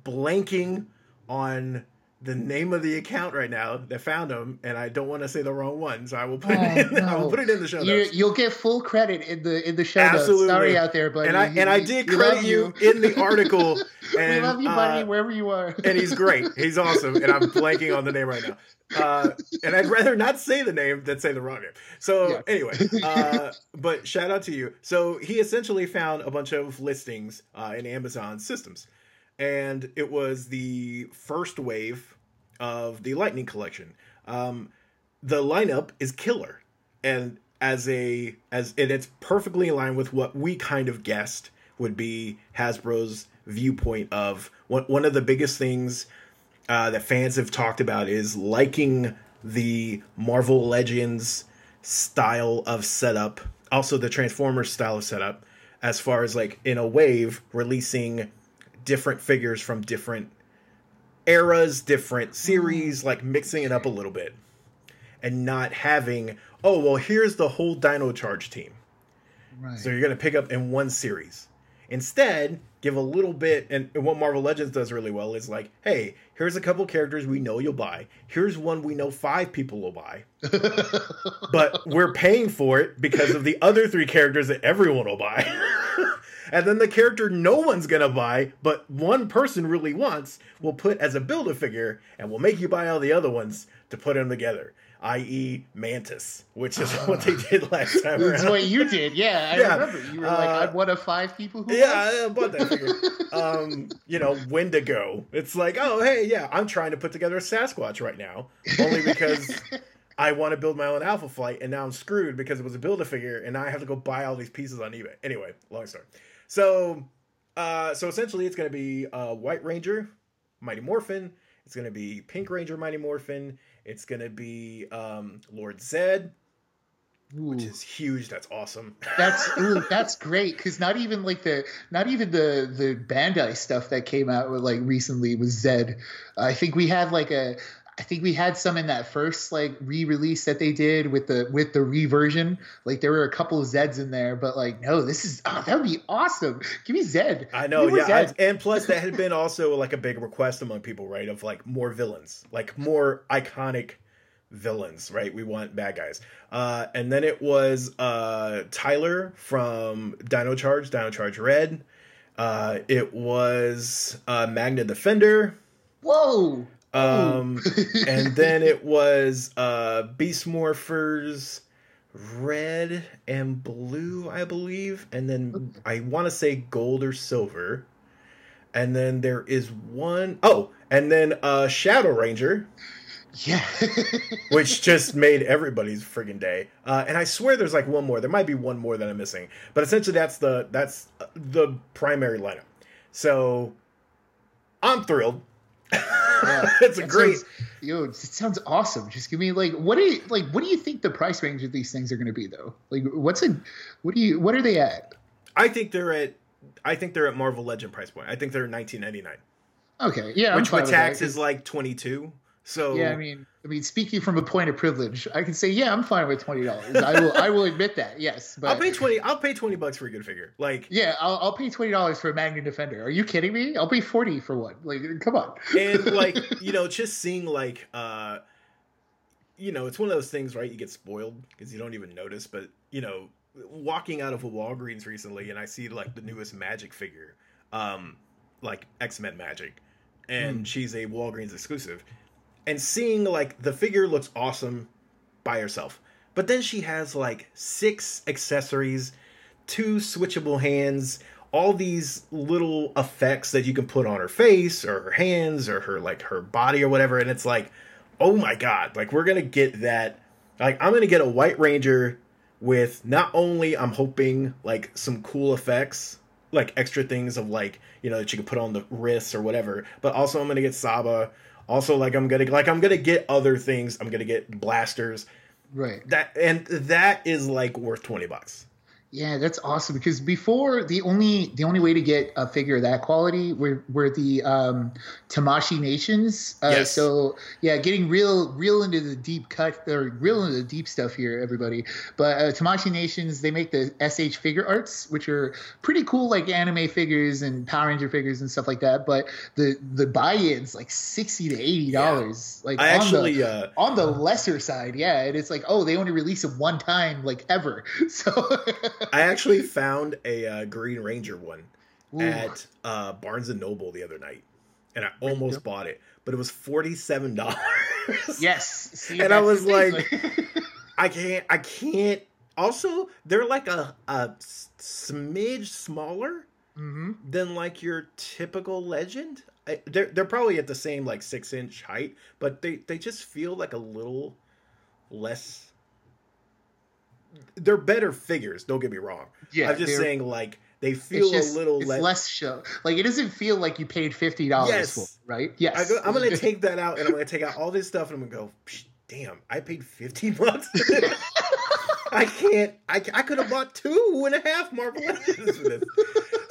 blanking on the name of the account right now that found them, and I don't want to say the wrong one, so I will put Oh, it in. I will put it in the show notes. you'll get full credit in the in the show Absolutely. notes. Sorry out there, buddy. and I and I did credit love you in the article. And, we love you, buddy, uh, wherever you are. and he's great. He's awesome, and I'm blanking on the name right now. Uh, and I'd rather not say the name than say the wrong name. So Yeah. anyway, uh, but shout out to you. So he essentially found a bunch of listings uh, in Amazon systems, and it was the first wave of the Lightning Collection. Um, the lineup is killer, and as a as and it's perfectly in line with what we kind of guessed would be Hasbro's viewpoint of one one of the biggest things uh, that fans have talked about is liking the Marvel Legends style of setup, also the Transformers style of setup, as far as like in a wave releasing different figures from different eras, different mm. series, like mixing it up a little bit, and not having oh well here's the whole Dino Charge team. right. So you're going to pick up in one series. Instead, give a little bit, and, and what Marvel Legends does really well is like, hey, here's a couple characters we know you'll buy. Here's one we know five people will buy. but we're paying for it because of the other three characters that everyone will buy. and then the character no one's going to buy, but one person really wants, will put as a build a figure and will make you buy all the other ones to put them together, i.e., Mantis, which is what they did last time That's around. what you did. Yeah, I Yeah. remember. You were like, Uh, I'm one of five people who. Yeah, I bought that figure. um, you know, Wendigo. It's like, oh, hey, yeah, I'm trying to put together a Sasquatch right now, only because I want to build my own Alpha Flight, and now I'm screwed because it was a build a figure, and now I have to go buy all these pieces on eBay. Anyway, long story. So, uh, so essentially, it's going to be uh, White Ranger, Mighty Morphin. It's going to be Pink Ranger, Mighty Morphin. It's going to be um, Lord Zed, which is huge. That's awesome. That's ooh, that's great because not even like the not even the the Bandai stuff that came out with, like recently was Zed. I think we had like a I think we had some in that first like re-release that they did with the with the reversion. Like there were a couple of Zeds in there, but like no, this is oh, that would be awesome. Give me Zed. I know, Give me more yeah. I- and plus that had been also like a big request among people, right? Of like more villains, like more iconic villains, right? We want bad guys. Uh, and then it was uh, Tyler from Dino Charge, Dino Charge Red. Uh, it was uh, Magna Defender. Whoa. Um, and then it was uh, Beast Morphers red and blue, I believe. And then I want to say gold or silver. And then there is one oh, and then uh, Shadow Ranger, yeah. which just made everybody's friggin' day. Uh, and I swear there's like one more. There might be one more that I'm missing, but essentially that's the that's the primary lineup. So I'm thrilled. Yeah. it's a That great. sounds- yo, it sounds awesome. Just give me like what do you like what do you think the price range of these things are going to be though? Like what's a what do you what are they at? I think they're at I think they're at Marvel Legend price point. I think they're 19.99, Okay, yeah, which with tax is like 22. So Yeah, I mean, I mean, speaking from a point of privilege, I can say, yeah, I'm fine with twenty dollars. I will, I will admit that, yes. But I'll pay 20 I'll pay 20 bucks for a good figure. Like yeah, I'll, I'll pay twenty dollars for a Magnum Defender. Are you kidding me? I'll pay forty for one. Like, come on. and like, you know, just seeing like uh you know, it's one of those things, right? You get spoiled because you don't even notice, but you know, walking out of a Walgreens recently and I see like the newest Magik figure, um like X-Men Magik and Hmm. she's a Walgreens exclusive. And seeing like the figure looks awesome by herself. But then she has like six accessories, two switchable hands, all these little effects that you can put on her face or her hands or her like her body or whatever and it's like, "Oh my god, like we're to get that like I'm to get a White Ranger with not only I'm hoping like some cool effects, like extra things of like, you know, that you can put on the wrists or whatever, but also I'm to get Saba also, like I'm gonna like I'm gonna get other things. I'm gonna get blasters. Right. That and that is like worth twenty bucks. Yeah, that's awesome because before the only the only way to get a figure of that quality were were the um, Tamashii Nations. Uh, Yes. So yeah, getting real real into the deep cut or real into the deep stuff here, everybody. But uh, Tamashii Nations they make the S.H. Figuarts, which are pretty cool, like anime figures and Power Ranger figures and stuff like that. But the the buy-ins like sixty to eighty dollars. Like I on actually, the, uh, on the lesser side, yeah, and it's like oh they only release it one time like ever. So. I actually found a uh, Green Ranger one Ooh. at uh, Barnes and Noble the other night, and I almost bought it, but it was forty seven dollars. Yes. See, And I was like- I can't. I can't. Also, they're like a a smidge smaller Mhm. than like your typical legend. I, they're they're probably at the same like six inch height, but they they just feel like a little less. They're better figures. Don't get me wrong. yeah, I'm just saying like they feel just- a little it's less. less show. Like it doesn't feel like you paid fifty dollars Yes. for, it, right? Yes. I I'm gonna take that out and I'm gonna take out all this stuff and I'm gonna go. "Psh, Damn, I paid fifty bucks. I can't. I, I could have bought two and a half Marvel Legends for this.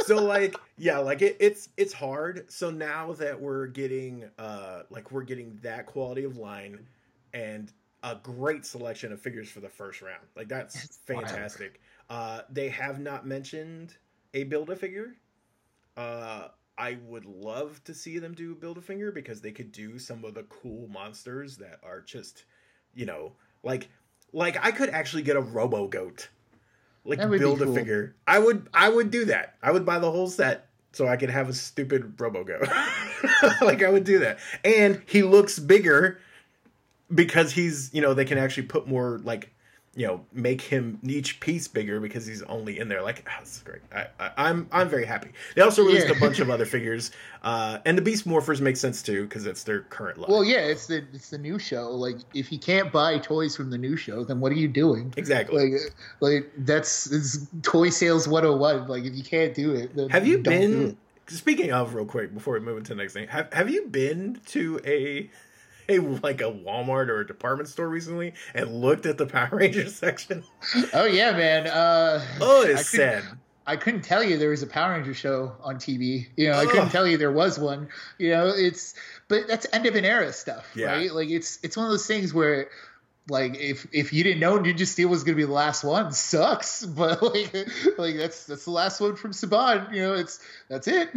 So like, yeah, like it, it's it's hard. So now that we're getting uh like we're getting that quality of line and a great selection of figures for the first round. Like that's That's fantastic. Uh, they have not mentioned a build a figure. Uh, I would love to see them do build a figure because they could do some of the cool monsters that are just, you know, like like I could actually get a Robo Goat, like build a cool. figure. I would I would do that. I would buy the whole set so I could have a stupid Robo Goat. like I would do that, and he looks bigger because he's you know they can actually put more like you know make him each piece bigger because he's only in there like ah, this is great I, I, i'm i'm very happy they also released Yeah. a bunch of other figures uh and the beast morphers make sense too because it's their current line Well, yeah, it's the it's the new show. Like, if you can't buy toys from the new show, then what are you doing? exactly Like, like that's it's toy sales 101. Like, if you can't do it, then have you been speaking of real quick before we move into the next thing have, have you been to a a like a walmart or a department store recently and looked at the power rangers section Oh yeah, man. Uh, oh I it's couldn't- sad I couldn't tell you there was a Power Ranger show on TV. You know, I couldn't tell you there was one. You know, it's but that's end of an era stuff, Yeah. right? Like it's it's one of those things where like if if you didn't know Ninja Steel was gonna be the last one, sucks. But like like that's that's the last one from Saban. You know, it's that's it.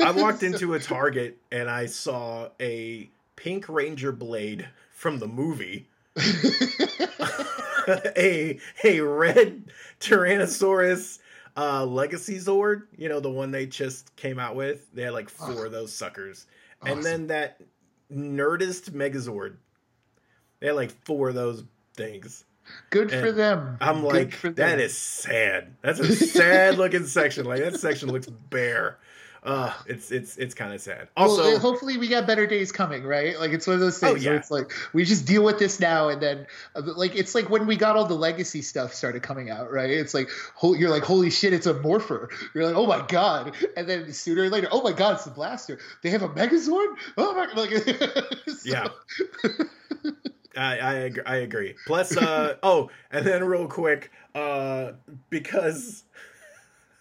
I walked into a Target and I saw a Pink Ranger blade from the movie, a a red Tyrannosaurus uh, Legacy Zord. You know the one they just came out with. They had like four of those suckers, and then that Nerdist Megazord. They had like four of those things. Good for them. I'm Good like, that them. is sad. That's a sad looking section. Like that section looks bare. Uh, it's it's it's kind of sad. Also, well, hopefully we got better days coming, right? Like it's one of those Oh, things where it's like we just deal with this now, and then uh, like it's like when we got all the legacy stuff started coming out, right? It's like you're like, holy shit, it's a morpher. You're like, oh my god, and then sooner or later, oh my god, it's a blaster. They have a Megazord. Oh my, like, so- Yeah. I I agree, I agree. Plus, uh, oh, and then real quick, uh, because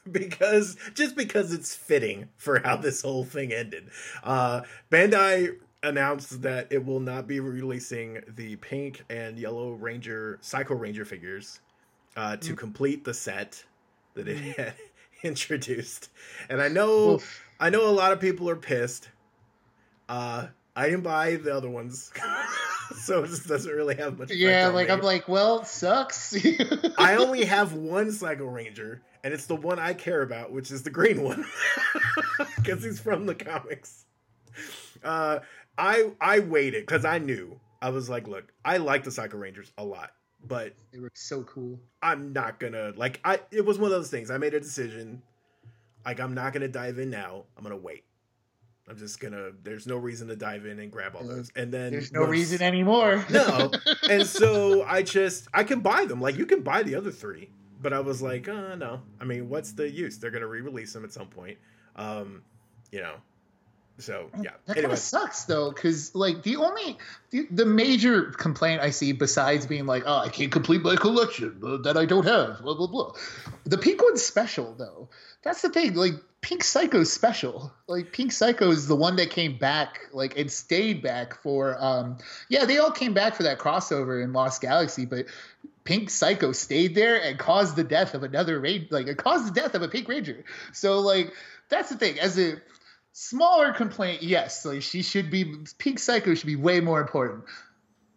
because just because it's fitting for how this whole thing ended, uh, Bandai announced that it will not be releasing the pink and yellow Ranger Psycho Ranger figures uh, to Mm. complete the set that it had introduced. And I know Oof. I know a lot of people are pissed. Uh, I didn't buy the other ones, so it just doesn't really have much. Yeah, like me. I'm like, well, it sucks. I only have one Psycho Ranger, and it's the one I care about, which is the green one, because he's from the comics. Uh, I I waited because I knew I was like, look, I like the Psycho Rangers a lot, but they were so cool. I'm not gonna like I it was one of those things. I made a decision. Like I'm not gonna dive in now. I'm gonna wait. I'm just gonna there's no reason to dive in and grab all those. And then There's no once- reason anymore. No. And so I just I can buy them. Like you can buy the other three. But I was like, uh no. I mean, what's the use? They're gonna re-release them at some point. Um, you know. So yeah. That Anyway, kind of sucks though, because like the only the, the major complaint I see besides being like, oh, I can't complete my collection uh, that I don't have, blah blah blah. The Pink one's special though. That's the thing. Like Pink Psycho's special. Like Pink Psycho is the one that came back, like and stayed back for. um Yeah, they all came back for that crossover in Lost Galaxy, but Pink Psycho stayed there and caused the death of another ranger. Like it caused the death of a Pink Ranger. So like that's the thing. As a smaller complaint, yes, like she should be Pink Psycho should be way more important.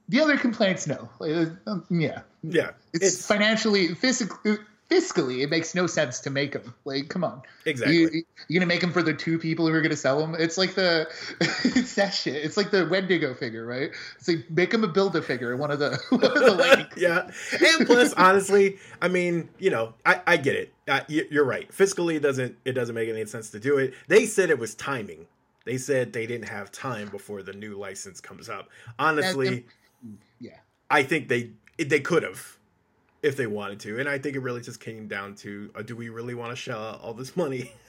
The other complaints, no. Like, um, yeah, yeah. it's, It's, financially, physically, fiscally, it makes no sense to make them. Like, come on, exactly. you, you're gonna make them for the two people who are gonna sell them. It's like the, it's that shit. It's like the Wendigo figure, right? It's like make them a build a figure. One of the, one of the ladies. yeah. And plus, honestly, I mean, you know, I, I get it. Uh, you're right. Fiscally, it doesn't it doesn't make any sense to do it. They said it was timing. They said they didn't have time before the new license comes up. Honestly, yeah. I think they they could have if they wanted to, and I think it really just came down to uh, do we really want to shell out all this money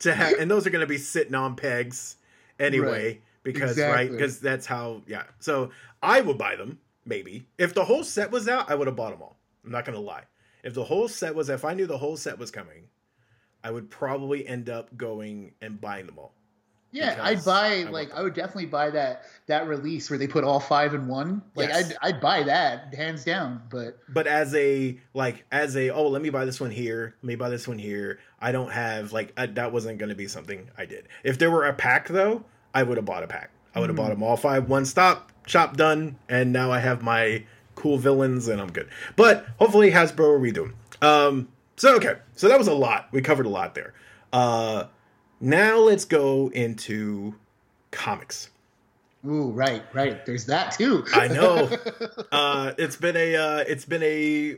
to have? And those are going to be sitting on pegs anyway, Right. because right because that's how yeah. So I would buy them maybe if the whole set was out. I would have bought them all. I'm not going to lie. If the whole set was, if I knew the whole set was coming, I would probably end up going and buying them all. Yeah, I'd buy I like. I would definitely buy that that release where they put all five in one. Like Yes. I'd I'd buy that hands down. But but as a like as a oh let me buy this one here let me buy this one here i don't have like I, that wasn't going to be something i did if there were a pack though i would have bought a pack i would have bought them all five one stop shop done and now i have my cool villains and i'm good but hopefully hasbro will redo them um so okay so that was a lot we covered a lot there uh now let's go into comics ooh, right, right. There's that too. I know. uh, it's been a uh, it's been a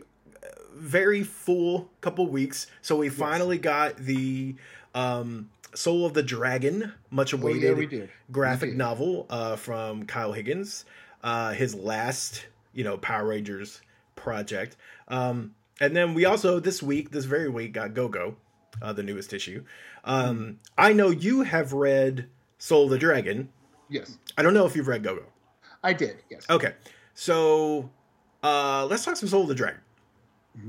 very full couple weeks. So we finally got the um, Soul of the Dragon, much Oh, awaited yeah, graphic novel uh, from Kyle Higgins, uh, his last you know Power Rangers project. Um, and then we also this week, this very week, got Go Go, uh, the newest issue. Um, I know you have read Soul of the Dragon. Yes, I don't know if you've read Go Go. I did. Yes, Okay, so uh, let's talk some Soul of the Dragon.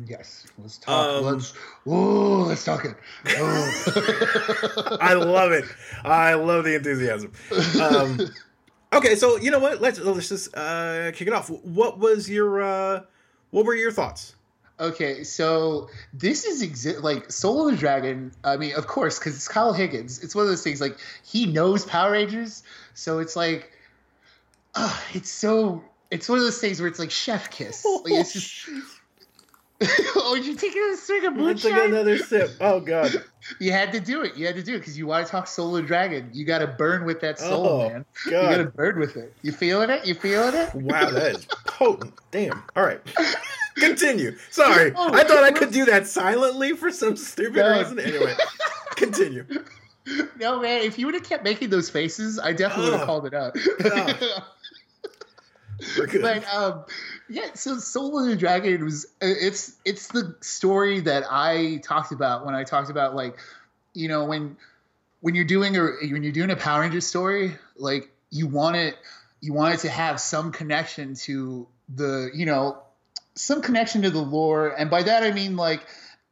yes. Let's talk. Um, let's. Ooh, let's talk it. Oh. I love it. I love the enthusiasm. Um, okay, so you know what? Let's let's just uh, kick it off. What was your uh, what were your thoughts? Okay, so this is exi- like Soul of the Dragon. I mean, of course, because it's Kyle Higgins. It's one of those things like he knows Power Rangers, so it's like, uh, it's so. It's one of those things where it's like chef kiss. Like it's just. oh, you taking a swig of Let's take another sip. Oh god. You had to do it. You had to do it because you want to talk the Dragon. You got to burn with that soul, Oh, man. You got to burn with it. You feeling it? You feeling it? Wow, that is potent. Damn. All right. Continue. Sorry. Oh, I thought I could do that silently for some stupid No. reason. Anyway, continue. No, man. If you would have kept making those faces, I definitely would Oh. have ah. called it out. But um, yeah. So Soul of the Dragon was it's it's the story that I talked about when I talked about like you know when when you're doing a when you're doing a Power Ranger story like you want it you want it to have some connection to the you know some connection to the lore and by that I mean like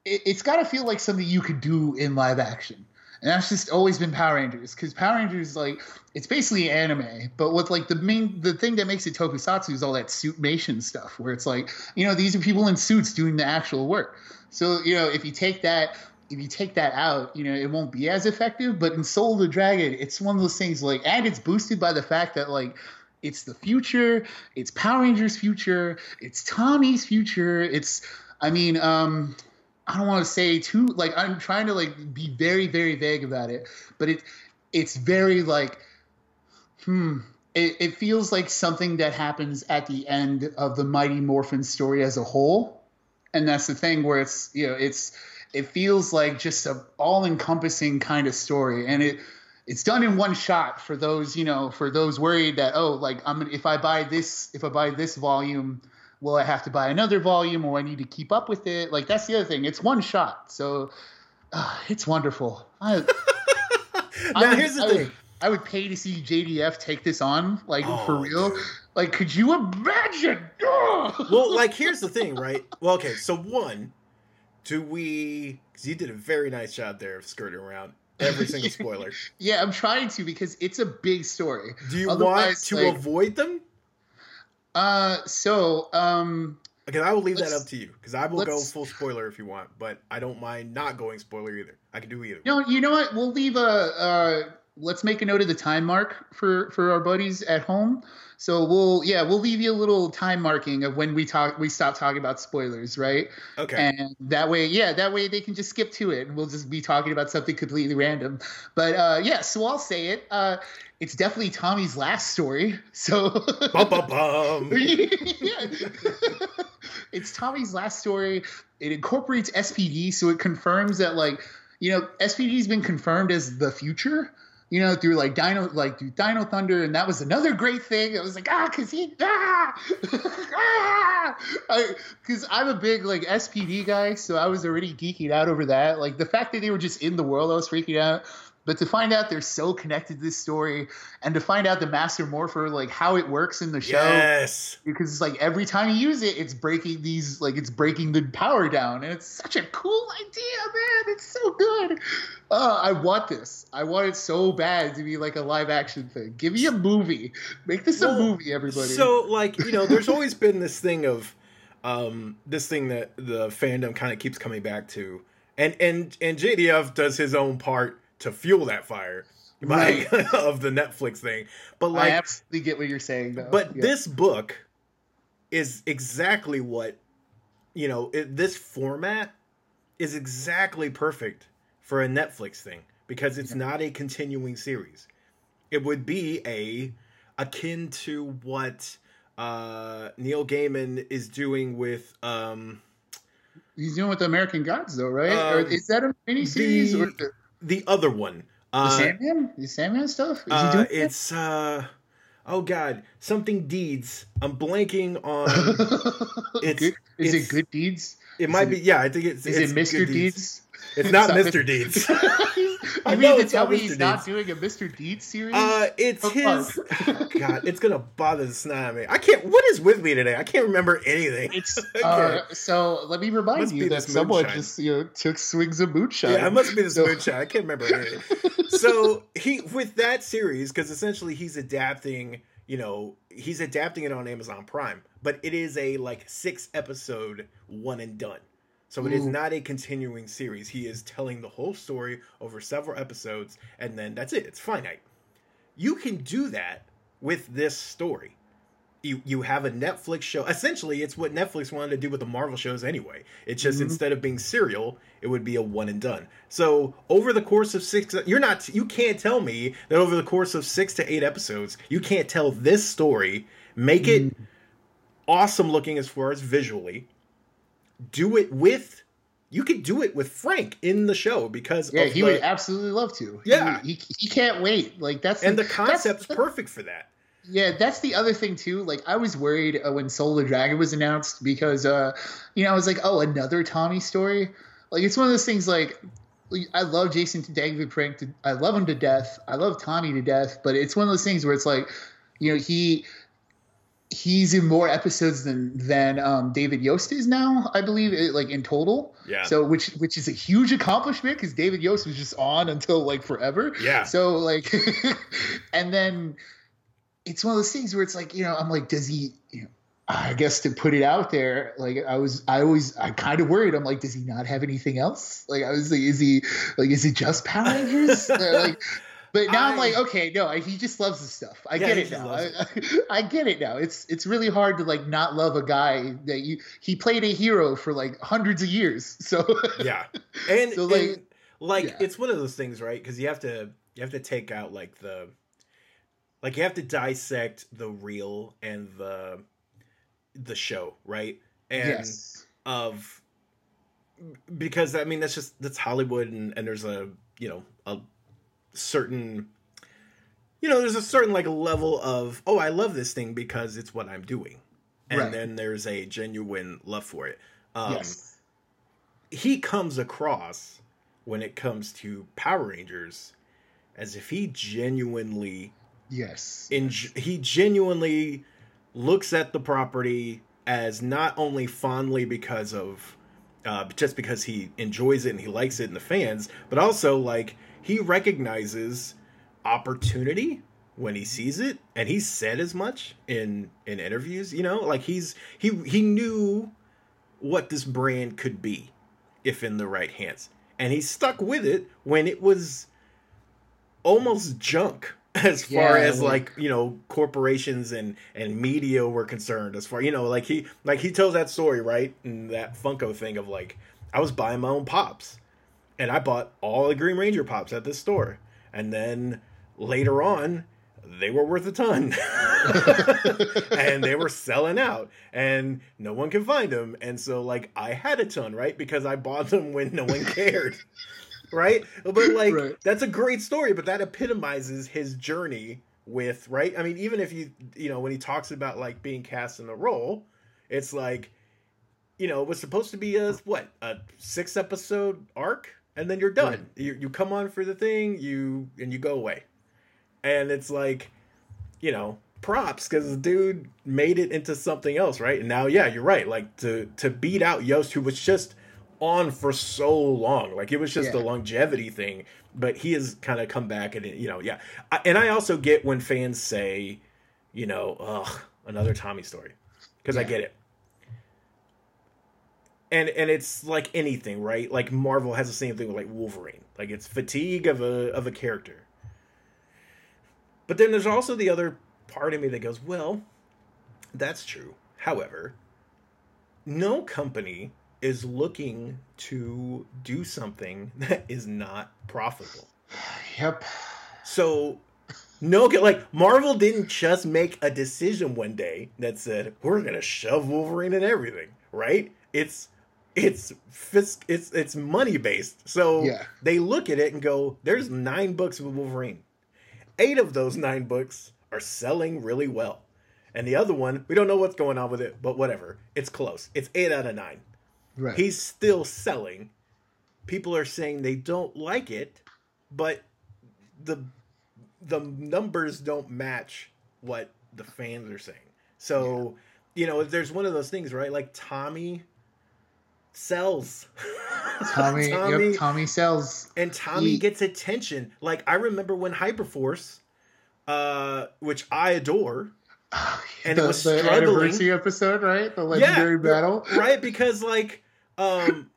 it, it's got to feel like something you could do in live action and that's just always been Power Rangers because Power Rangers like it's basically anime, but with like the main the thing that makes it tokusatsu is all that suitmation stuff where it's like you know these are people in suits doing the actual work. So you know if you take that if you take that out, you know it won't be as effective. But in Soul of the Dragon, it's one of those things like and it's boosted by the fact that like it's the future, it's Power Rangers future, it's Tommy's future, it's I mean um I don't want to say too like I'm trying to like be very very vague about it, but it it's very like hmm it, it feels like something that happens at the end of the Mighty Morphin story as a whole, and that's the thing where it's you know it's it feels like just a all encompassing kind of story, and it it's done in one shot for those you know for those worried that oh like I'm if I buy this if I buy this volume will I have to buy another volume or I need to keep up with it like that's the other thing it's one shot so uh, it's wonderful I now would- here's the I thing. Would, I would pay to see JDF take this on, like Oh, for real. dude. Like, could you imagine? Well, like here's the thing, right? Well, okay, so one, do we? Because you did a very nice job there of skirting around every single spoiler. yeah, I'm trying to because it's a big story. Do you want to like- avoid them? Uh, so um, Because I will leave that up to you. Because I will go full spoiler if you want, but I don't mind not going spoiler either. I can do either. no, you know what? We'll leave a. Uh, let's make a note of the time mark for for our buddies at home. So we'll yeah we'll leave you a little time marking of when we talk we stop talking about spoilers, right? Okay. And that way, yeah, that way they can just skip to it, and we'll just be talking about something completely random. But uh, yeah, so I'll say it. Uh, it's definitely Tommy's last story. So bum, bum, bum. yeah. it's Tommy's last story. It incorporates SPD, so it confirms that like you know SPD's been confirmed as the future. You know, through like Dino, like through Dino Thunder, and that was another great thing. It was like ah, cause he ah, ah, because I'm a big like SPD guy, so I was already geeking out over that. Like the fact that they were just in the world, I was freaking out. But to find out they're so connected to this story, and to find out the Master Morpher, like how it works in the show, Yes. because it's like every time you use it, it's breaking these like it's breaking the power down, and it's such a cool idea, man. It's so good. Uh, I want this. I want it so bad to be like a live action thing. Give me a movie. Make this Well, a movie, everybody. So, like, you know, there's always been this thing of um this thing that the fandom kind of keeps coming back to. And and and JDF does his own part to fuel that fire by of the Netflix thing. But I like absolutely get what you're saying, though. But Yeah. this book is exactly what you know. It, this format is exactly perfect for a Netflix thing because it's not a continuing series. It would be a akin to what uh, Neil Gaiman is doing with um, he's doing with the American Gods, though, right? Um, or is that a miniseries the- or the, the other one. the Uh, Sandman? The Sandman stuff? Is he uh, doing it's uh, oh god, something deeds. I'm blanking on. it's- good? Is it's- it Good Deeds? It might be. Yeah, I think it's. Is it's it Mr. Good Deeds? It's not It's Mr. Deeds. you I mean to tell me Mr. he's not doing a Mr. Deeds series? Uh, it's Of his. God, it's gonna bother the snot out of me. I can't. What is with me today? I can't remember anything. it's Okay. uh, so let me remind Must you that someone moonshine. just you know took swings of moonshine. yeah, it must be this So- moonshine. I can't remember anything. so he with that series because essentially he's adapting. You know, he's adapting it on Amazon Prime, but it is a like six episode one and done. So it is not a continuing series. He is telling the whole story over several episodes, and then that's it. It's finite. You can do that with this story. You you have a Netflix show. Essentially, it's what Netflix wanted to do with the Marvel shows anyway. It's just Mhm. instead of being serial, it would be a one and done. So over the course of six, you're not you can't tell me that over the course of six to eight episodes, you can't tell this story, make it awesome looking as far as visually. Do it with you could do it with Frank in the show because Yeah, he the, would absolutely love to. Yeah. would- he, he can't wait. Like that's and the that's- concept's perfect for that. Yeah, that's the other thing too. Like I was worried uh, when Soul of the Dragon was announced because uh you know, I was like, "Oh, another Tommy story?" Like it's one of those things like like, I love Jason David Frank to, I love him to death. I love Tommy to death, but it's one of those things where it's like, you know, he he's in more episodes than than um, David Yost is now, I believe, like in total. Yeah. So which which is a huge accomplishment because David Yost was just on until like forever. Yeah. So like, and then it's one of those things where it's like you know I'm like, does he? You know, I guess to put it out there, like I was, I always, I kind of worried. I'm like, does he not have anything else? Like I was like, is he like, is it just Power Rangers? Like, but now I, am like, okay, no, he just loves the stuff. I Yeah, get it now. I, I get it now. It's it's really hard to like not love a guy that you he played a hero for like hundreds of years. So yeah and So, like- and, like yeah. it's one of those things right because you have to you have to take out like the like you have to dissect the real and the the show right and yes, of because i mean that's just that's hollywood and, and there's a you know a certain you know there's a certain like level of oh i love this thing because it's what i'm doing and Right. then there's a genuine love for it um yes, he comes across when it comes to Power Rangers as if he genuinely Yes. in he genuinely looks at the property as not only fondly because of uh, just because he enjoys it and he likes it and the fans, but also like he recognizes opportunity when he sees it, and he said as much in in interviews. You know, like he's he he knew what this brand could be if in the right hands, and he stuck with it when it was almost junk as far Yeah, as like- like you know corporations and and media were concerned as far you know like he like he tells that story right? And that funko thing of like i was buying my own pops and i bought all the green ranger pops at this store. And then later on they were worth a ton. And they were selling out. And no one can find them. And so like i had a ton right? Because i bought them when no one cared right? But like Right. that's a great story but that epitomizes his journey with right? I mean even if you you know when he talks about like being cast in the role it's like you know it was supposed to be a what a six episode arc and then you're done. Right. you, you come on for the thing you and you go away. And it's like you know props because the dude made it into something else right? And now yeah you're right. Like to to beat out yost who was just on for so long like it was just Yeah. a longevity thing but he has kind of come back and you know yeah. I, and i also get when fans say you know ugh another tommy story because i get it and and it's like anything right like marvel has the same thing with like wolverine like it's fatigue of a of a character but then there's also the other part of me that goes, well, that's true. However, no company is looking to do something that is not profitable. Yep. So, no, like Marvel didn't just make a decision one day that said we're gonna shove Wolverine in everything, right? It's it's fisc, it's it's money based. So Yeah. they look at it and go, "There's nine books with Wolverine. Eight of those nine books are selling really well, and the other one we don't know what's going on with it, but whatever. It's close. It's eight out of nine. Right. He's still selling. People are saying they don't like it, but the the numbers don't match what the fans are saying. So, you know, there's one of those things, right? Like Tommy sells. Tommy, Yep, Tommy sells. and Tommy He- gets attention. Like I remember when Hyperforce, uh, which I adore, and the, it was the struggling. anniversary episode, right? The legendary battle. right? Because like, um,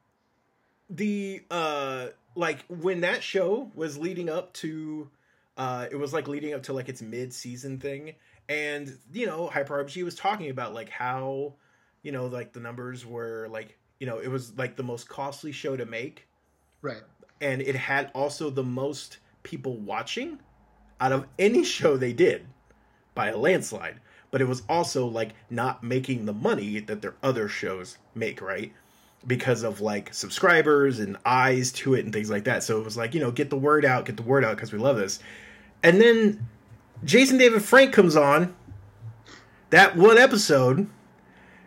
the uh, like when that show was leading up to, uh, it was like leading up to like its mid-season thing, and you know, Hyper RPG was talking about like how, you know, like the numbers were like, you know, it was like the most costly show to make. Right. and it had also the most people watching out of any show they did by a landslide. But it was also like not making the money that their other shows make right? Because of like subscribers and eyes to it and things like that. So it was like you know get the word out get the word out because we love this. And then jason david frank comes on. That one episode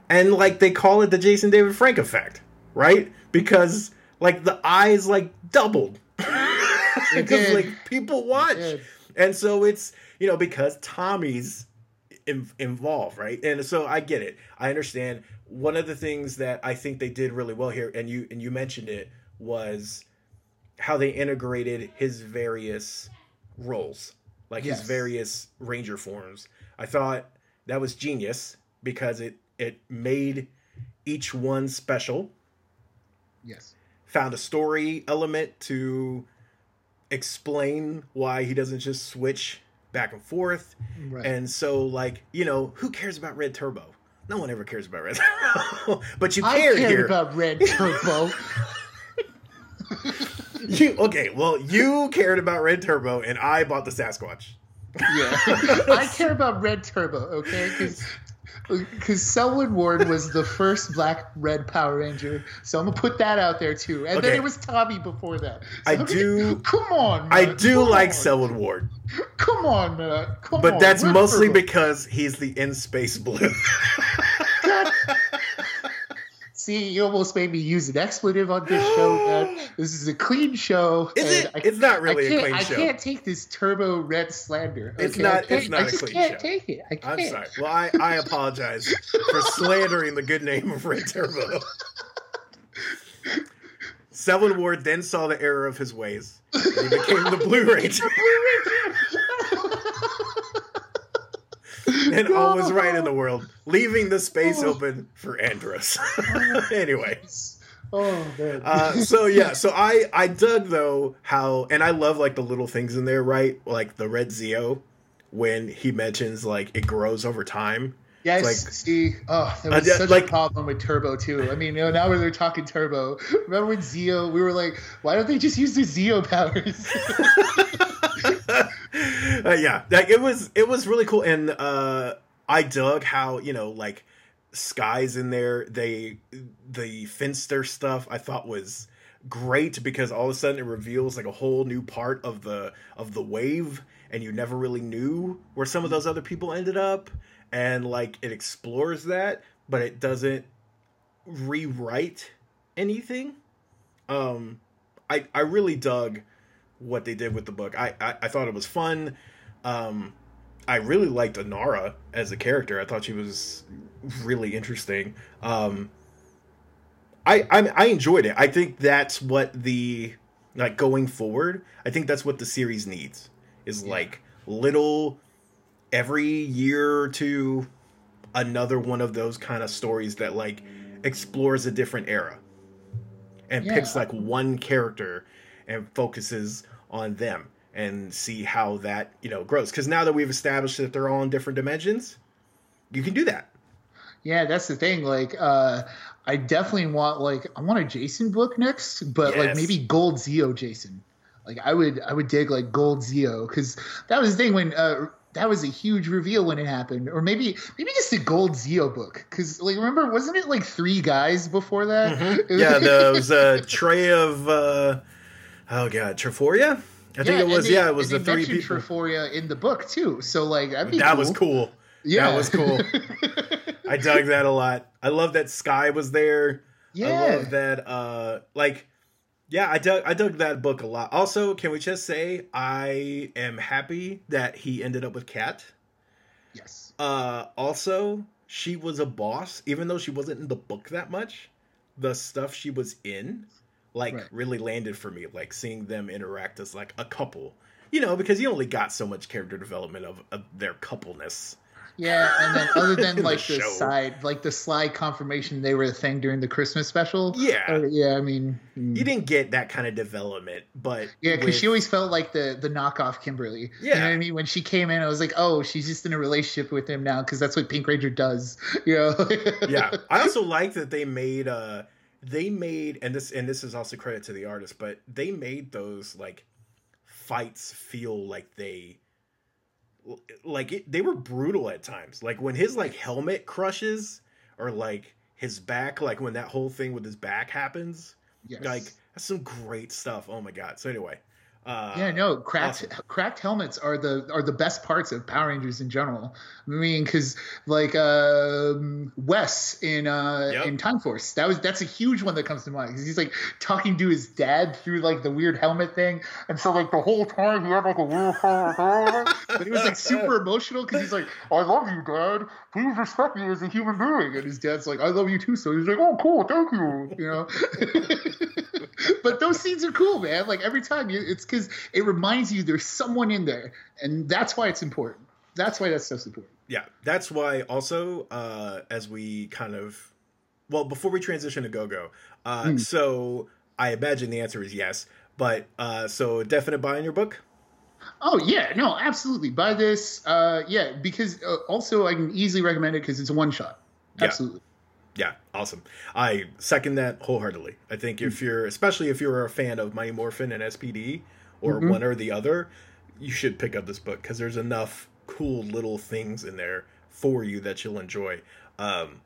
and like they call it the jason david frank effect right? Because like the eyes like doubled. Because like people watch. And so it's you know because tommy's in, involved right? And so i get it. I understand. One of the things that i think they did really well here and you and you mentioned it was how they integrated his various roles like his various ranger forms. I thought that was genius because it it made each one special Yes. found a story element to explain why he doesn't just switch back and forth. Right. And so, like, you know, who cares about Red Turbo? No one ever cares about Red Turbo. but you cared here. about Red Turbo. You okay, well, you cared about Red Turbo and I bought the Sasquatch. yeah. I care about Red Turbo, okay? Because because Selwyn Ward was the first Black Red Power Ranger, so I'm gonna put that out there too. And then it was Tommy before that. I So, do- Come on, I do Come like on. Selwood Ward, Come on, man. Come on. but on. that's mostly because he's the in space blue. See, you almost made me use an expletive on this show. Man. This is a clean show. Is it? I, it's not really a clean show. I can't take this turbo red slander. Okay? It's not. It's not I just a clean can't show. take it. I can't. I'm sorry. Well, I, I apologize for slandering the good name of Red Turbo. Selwyn Ward then saw the error of his ways. He became the Blue Ranger. and all was right in the world, leaving the space open for Andros. anyway. Oh man. Uh, so yeah, so I I dug though how and I love like the little things in there, right? Like the red Zeo when he mentions like it grows over time. Yes, like- see, oh, that was Uh, such like- a problem with Turbo too. I mean, you know, now when they're talking Turbo, remember when Zeo? We were like, why don't they just use the Zeo powers? uh, yeah, like it was it was really cool, and uh, I dug how you know like Sky's in there. They the Finster stuff I thought was great because all of a sudden it reveals like a whole new part of the of the wave, and you never really knew where some of those other people ended up, and like it explores that, but it doesn't rewrite anything. Um, I I really dug what they did with the book. I, I, I thought it was fun. Um, I really liked Anara as a character. I thought she was really interesting. Um, I, I I enjoyed it. I think that's what the like going forward. I think that's what the series needs is Yeah. like little every year or two another one of those kind of stories that like explores a different era and Yeah. picks like one character and focuses on them and see how that you know grows because now that we've established that they're all in different dimensions you can do that yeah, that's the thing. Like, uh, I definitely want like I want a Jason book next, but like maybe Gold Zeo Jason. Like, I would I would dig like Gold Zeo because that was the thing when. Uh, that was a huge reveal when it happened, or maybe maybe just a gold Zeo book. Because like remember, wasn't it like three guys before that? It was- yeah there was a Trey of uh oh god Triforia I think it was they- yeah it was the three people Triforia in the book too. So like that cool. was cool Yeah, that was cool I dug that a lot I love that Sky was there yeah, I love that. Uh, like, yeah, I dug I dug that book a lot. Also, can we just say I am happy that he ended up with Kat. yes, Uh, also, she was a boss, even though she wasn't in the book that much. The stuff she was in, like, Right. really landed for me. Like seeing them interact as like a couple. You know, because you only got so much character development of, of their coupleness. Yeah. And then other than like the show. side, like the sly confirmation they were a thing during the Christmas special. Yeah. Uh, yeah. I mean, mm. You didn't get that kind of development, but yeah, because with- she always felt like the the knockoff Kimberly. you Yeah. know what I mean. When she came in, I was like, oh, she's just in a relationship with him now because that's what Pink Ranger does. You know. yeah i also like that they made uh they made and this and this is also credit to the artist but they made those like fights feel like they like it, they were brutal at times. Like when his like helmet crushes or like his back like when that whole thing with his back happens Yes. like that's some great stuff. Oh my god. So anyway uh Yeah, no, cracked awesome. cracked helmets are the are the best parts of Power Rangers in general. I mean, because like um, Wes in uh, Yep. in Time Force, that was that's a huge one that comes to mind because he's like talking to his dad through like the weird helmet thing, and so like the whole time he had like a weird helmet, but he was like super emotional because he's like, "I love you, Dad. Please respect me as a human being," and his dad's like, "I love you too." So he's like, "Oh, cool, thank you," you know. but those scenes are cool, man. Like every time you, it's because it reminds you there's someone in there, and that's why it's important. That's why that stuff's important. yeah that's why also uh as we kind of well before we transition to go-go uh Hmm. so i imagine the answer is yes but uh so definite buy in your book Oh yeah, no, absolutely. Buy this, uh, yeah, because uh, also I can easily recommend it because it's a one shot. Yeah. Absolutely. yeah awesome i second that wholeheartedly i think if you're especially if you're a fan of mighty morphin and spd or Mhm. one or the other you should pick up this book because there's enough cool little things in there for you that you'll enjoy um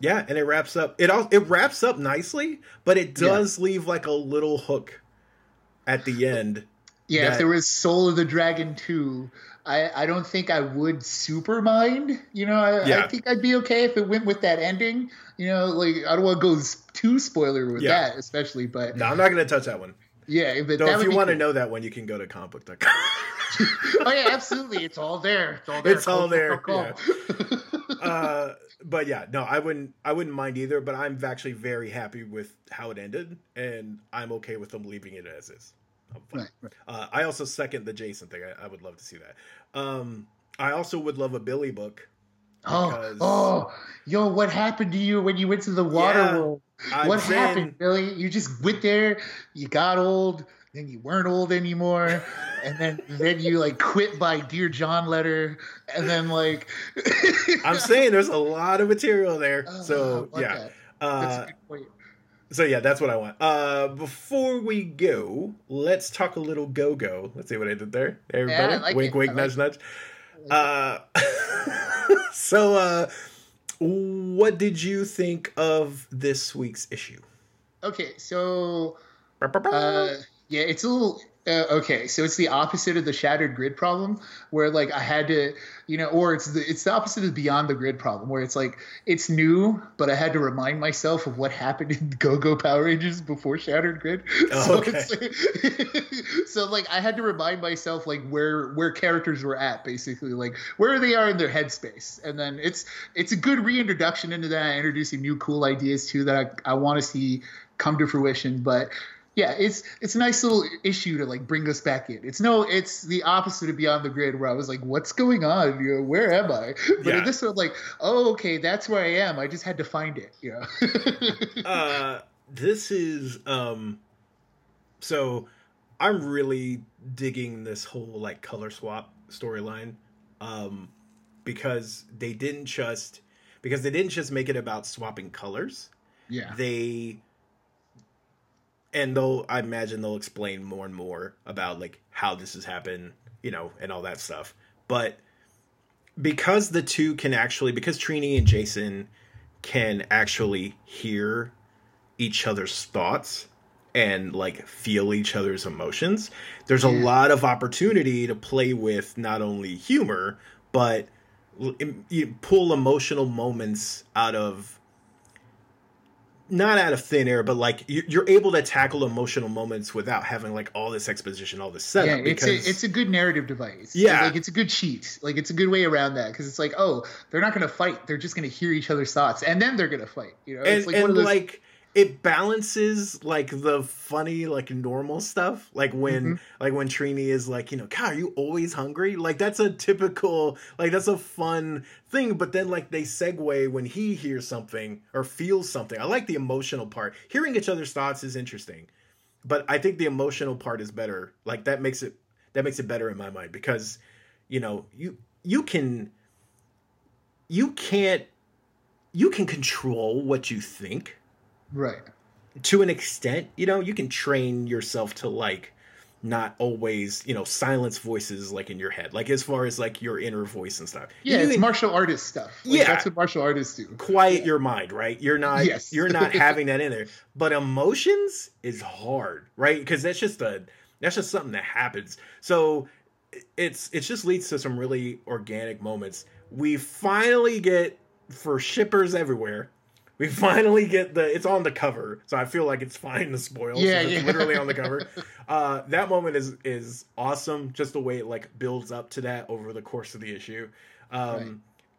yeah and it wraps up it all it wraps up nicely but it Yeah. does leave like a little hook at the end Yeah, that- if there was Soul of the Dragon 2, I, I don't think I would super mind. You know, I, Yeah. I think I'd be okay if it went with that ending. You know, like I don't want to go too spoiler with Yeah. that, especially, but No, I'm not going to touch that one. Yeah, but Though, if you want to know that one, you can go to comicbook.com. oh yeah, absolutely, it's all there. It's all there. It's all there, call. uh, but yeah, no, I wouldn't. I wouldn't mind either. But I'm actually very happy with how it ended, and I'm okay with them leaving it as is. Right, right. Uh, I also second the Jason thing. I, I would love to see that. Um, I also would love a Billy book. Oh, oh, yo, what happened to you when you went to the water Yeah, world? I'm what saying- happened, Billy? You just went there, you got old, then you weren't old anymore, and then then you like quit by Dear John letter, and then like I'm saying there's a lot of material there. Oh, So yeah. That's Uh, a good point. so yeah, that's what I want. Uh, before we go, let's talk a little go go. Let's see what I did there. Everybody, I like wink, it. wink, I nudge, like nudge. Uh, so uh, what did you think of this week's issue? Okay, so Uh, yeah, it's a little uh, okay. So it's the opposite of the shattered grid problem, where like I had to, you know, or it's the it's the opposite of beyond the grid problem, where it's like it's new, but I had to remind myself of what happened in Go Go Power Rangers before Shattered Grid. Oh, so okay. it's, so like I had to remind myself like where where characters were at, basically like where they are in their headspace, and then it's it's a good reintroduction into that, introducing new cool ideas too that I, I want to see come to fruition, but yeah, it's it's a nice little issue to like bring us back in. It's no, it's the opposite of Beyond the Grid, where I was like, "What's going on? You know, where am I?" But Yeah. in this one, like, "Oh, okay, that's where I am. I just had to find it." You know? uh this is um so i'm really digging this whole like color swap storyline um because they didn't just because they didn't just make it about swapping colors yeah, they and they'll i imagine they'll explain more and more about like how this has happened you know and all that stuff. But because the two can actually because trini and jason can actually hear each other's thoughts and like feel each other's emotions there's a lot of opportunity to play with not only humor but you pull emotional moments out of not out of thin air, but like you- you're able to tackle emotional moments without having like all this exposition, all this setup. yeah, it's because a it's a good narrative device. Yeah. like it's a good cheat. Like it's a good way around that because it's like, oh, they're not gonna fight. They're just gonna hear each other's thoughts, and then they're gonna fight. You know, and it's like and one of those. like it balances like the funny like normal stuff like when Mm-hmm. like when trini is like you know god are you always hungry? Like that's a typical like that's a fun thing but then like they segue when he hears something or feels something. I like the emotional part. Hearing each other's thoughts is interesting but i think the emotional part is better. Like that makes it that makes it better in my mind because you know you you can you can't you can control what you think right. to an extent you know you can train yourself to like not always you know silence voices like in your head like as far as like your inner voice and stuff Yeah, you it's martial artist stuff. Like, Yeah. that's what martial artists do. quiet your mind right you're not Yes. you're not having that in there but emotions is hard right because that's just a that's just something that happens so it's it just leads to some really organic moments we finally get for shippers everywhere we finally get the it's on the cover so i feel like it's fine to spoil Yeah, since it's yeah. literally on the cover uh that moment is is awesome just the way it like builds up to that over the course of the issue um Right.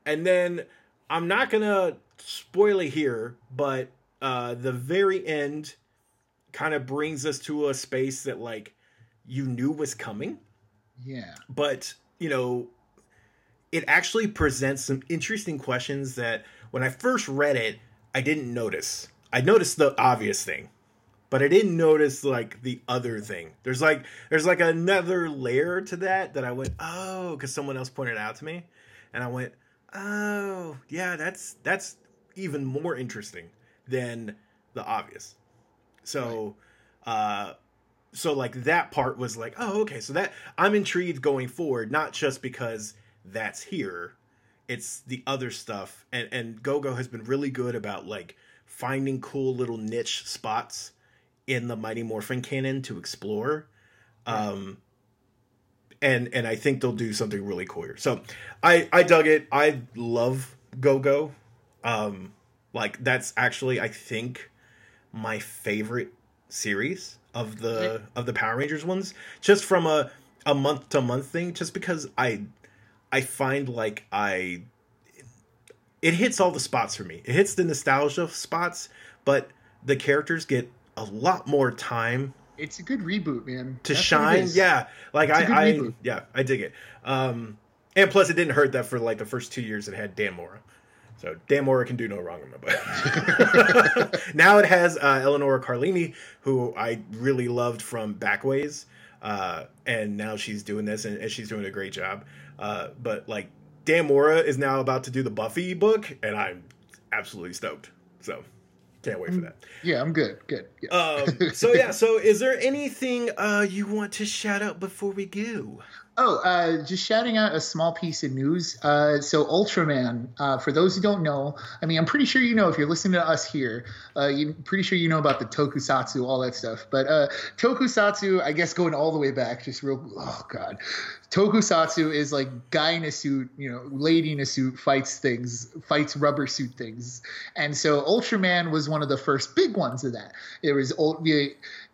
and then i'm not gonna spoil it here but uh the very end kind of brings us to a space that like you knew was coming Yeah. but you know it actually presents some interesting questions that when i first read it i didn't notice. I noticed the obvious thing but i didn't notice like the other thing. There's like there's like another layer to that that i went oh because someone else pointed it out to me and i went oh yeah that's that's even more interesting than the obvious. So uh so like that part was like oh okay so that i'm intrigued going forward not just because that's here it's the other stuff and and gogo has been really good about like finding cool little niche spots in the mighty morphin canon to explore um and and I think they'll do something really cool here. So I I dug it. I love Go Go. Um, like that's actually I think my favorite series of the of the Power Rangers ones, just from a a month to month thing. Just because I I find like I it hits all the spots for me. It hits the nostalgia spots, but the characters get a lot more time It's a good reboot, man. to That's shine. Yeah, like It's I, I yeah, I dig it. Um, and plus, it didn't hurt that for like the first two years it had Dan Mora. So Dan Mora can do no wrong in my book. now it has uh, Eleonora Carlini, who I really loved from Backways, uh, and now she's doing this, and, and she's doing a great job. Uh, but like Dan Mora is now about to do the Buffy book, and I'm absolutely stoked. So can't wait for that. Yeah, I'm good. Good. Yeah. Um, so yeah, so is there anything uh, you want to shout out before we go? Oh, uh, just shouting out a small piece of news. Uh, so, Ultraman, uh, for those who don't know, I mean, I'm pretty sure you know if you're listening to us here, uh, you're pretty sure you know about the tokusatsu, all that stuff. But uh, tokusatsu, I guess going all the way back, just real, oh, God. Tokusatsu is like guy in a suit, you know, lady in a suit fights things, fights rubber suit things. And so, Ultraman was one of the first big ones of that. It was old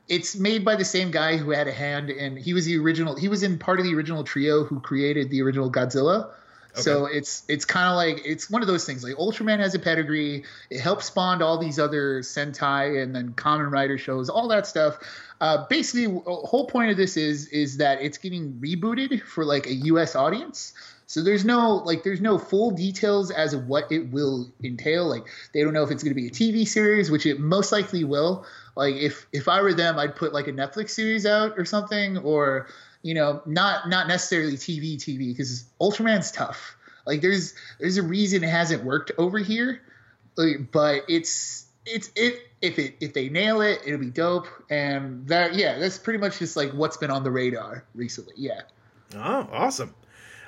it's made by the same guy who had a hand in he was the original he was in part of the original trio who created the original Godzilla. So it's it's kind of like it's one of those things like Ultraman has a pedigree. It helped spawn all these other Sentai and then Kamen Rider shows, all that stuff. Uh, basically, whole point of this is is that it's getting rebooted for like a U.S. audience. So there's no like there's no full details as of what it will entail. Like they don't know if it's going to be a TV series, which it most likely will. Like if if I were them, I'd put like a Netflix series out or something, or you know, not not necessarily TV TV because Ultraman's tough. Like there's there's a reason it hasn't worked over here, like, but it's it's it if it if they nail it, it'll be dope. And that yeah, that's pretty much just like what's been on the radar recently. Yeah. Oh, awesome.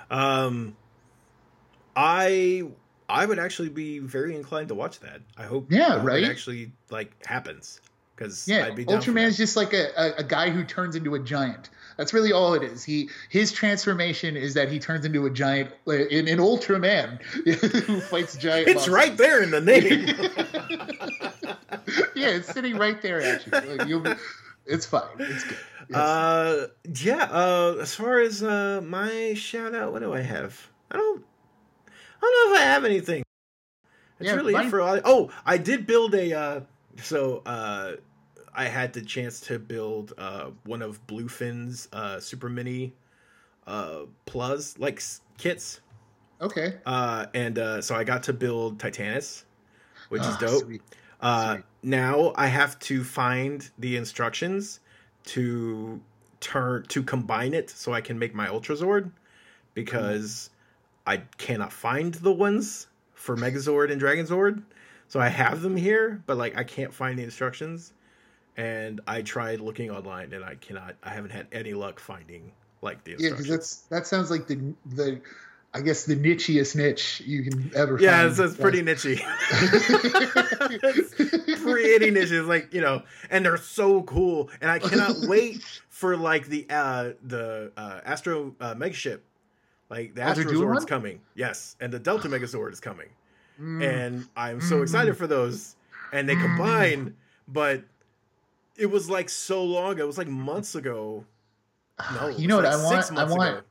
Um, I I would actually be very inclined to watch that. I hope. Yeah, right? It actually like happens because Yeah, I'd be Ultraman's that. just like a, a, a guy who turns into a giant. That's really all it is. He his transformation is that he turns into a giant in an Ultraman who fights giant. It's monsters. right there in the name. yeah, it's sitting right there at you. Like, you'll be, it's fine. It's good. Yes. uh, yeah. Uh, as far as uh my shout out, what do I have? I don't. I don't know if I have anything. It's Yeah, really mine- for all. Oh, I did build a. Uh, so uh, I had the chance to build uh one of Bluefin's uh super mini uh Pla like kits. okay. Uh, and uh, so I got to build Titanus, which is Ah, dope. sweet. Uh, now I have to find the instructions to turn to combine it so I can make my Ultra Zord because I cannot find the ones for Megazord and Dragon Zord. So I have them here, but like I can't find the instructions. And I tried looking online and I cannot I haven't had any luck finding like the Yeah, because that's that sounds like the the I guess the nichiest niche you can ever. Yeah, find. it's, it's pretty nichey. It's pretty niche. It's like you know, and they're so cool, and I cannot wait for like the uh the uh Astro uh, Megaship, like the Astro Astrozord's one? coming. Yes, and the Delta Megazord is coming, Mm. and I'm so Mhm. excited for those. And they Mm. combine, but it was like so long. ago. It was like months ago. No, you know what I want? I want. ago.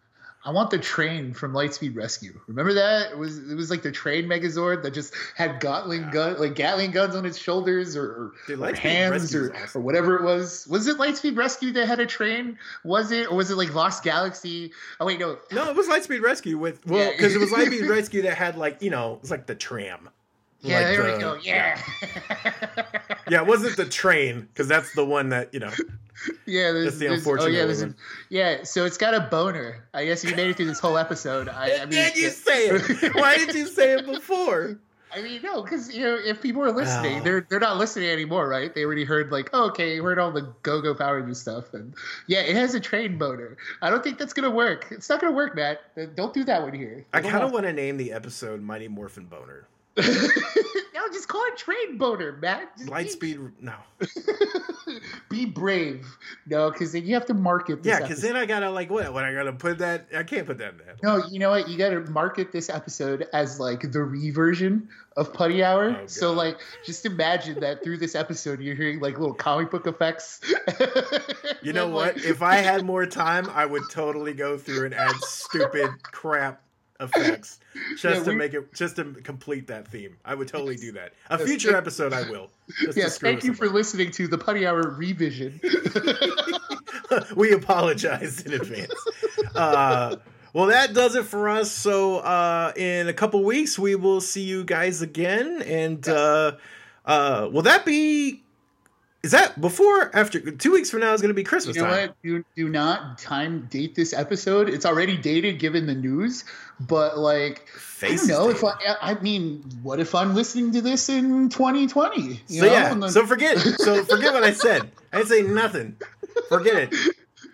I want the train from Lightspeed Rescue. Remember that? It was it was like the train Megazord that just had Gatling gun like Gatling guns on its shoulders or, Dude, or hands or, awesome. or whatever it was. Was it Lightspeed Rescue that had a train? Was it or was it like Lost Galaxy? Oh wait, no. No, it was Lightspeed Rescue with well, Yeah. because it was Lightspeed Rescue that had like you know, it's like the tram. Yeah, Like there the- we go. Yeah. Yeah, it wasn't the train because that's the one that you know. yeah, there's, That's the there's- oh, unfortunate Oh yeah, there's a, one. yeah. So it's got a boner. I guess you made it through this whole episode. I, I mean, did you say it? Why did you say it before? I mean, no, because you know, if people are listening, Oh. they're they're not listening anymore, right? They already heard like, oh, okay, we heard all the Go Go Power Rangers stuff, and yeah, it has a train motor. I don't think that's gonna work. It's not gonna work, Matt. Don't do that one here. I kind of want to name the episode Mighty Morphin Boner. No, just call it train boner, Matt. Just be- Lightspeed, no. be brave. No, because then you have to market this Yeah, because then I gotta like what? What I gotta put that? I can't put that in there. No, you know what? You got to market this episode as like the reversion of Putty Hour. Oh, so like, just imagine that through this episode, you're hearing like little comic book effects. You know what? like- If I had more time, I would totally go through and add stupid crap effects just Yeah, to we- make it just to complete that theme. I would totally do that. A future episode, I will. Yes, thank you for listening to the Putty Hour revision. we apologize in advance. Uh, well, that does it for us. So, uh, in a couple weeks, we will see you guys again. And uh, uh, will that be? Is that before? After two weeks from now is going to be Christmas You know time. what? Do, do not time date this episode. It's already dated given the news, but like Face I don't know if I, I mean, what if I'm listening to this in 2020? You So know? yeah, then- so forget. So forget what I said. I didn't say nothing. Forget it.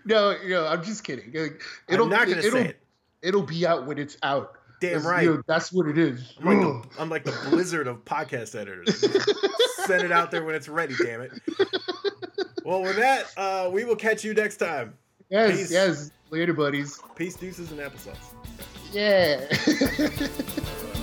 no, no, I'm just kidding. Like, it'll, I'm not going to it'll, say it. It'll be out when it's out. Damn That's- right. you know, that's what it is. I'm like, the, I'm like the blizzard of podcast editors. Send it out there when it's ready. Damn it. Well, with that, uh, we will catch you next time. yes, Peace. yes. Later, buddies. Peace, deuces, and applesauce. Yeah.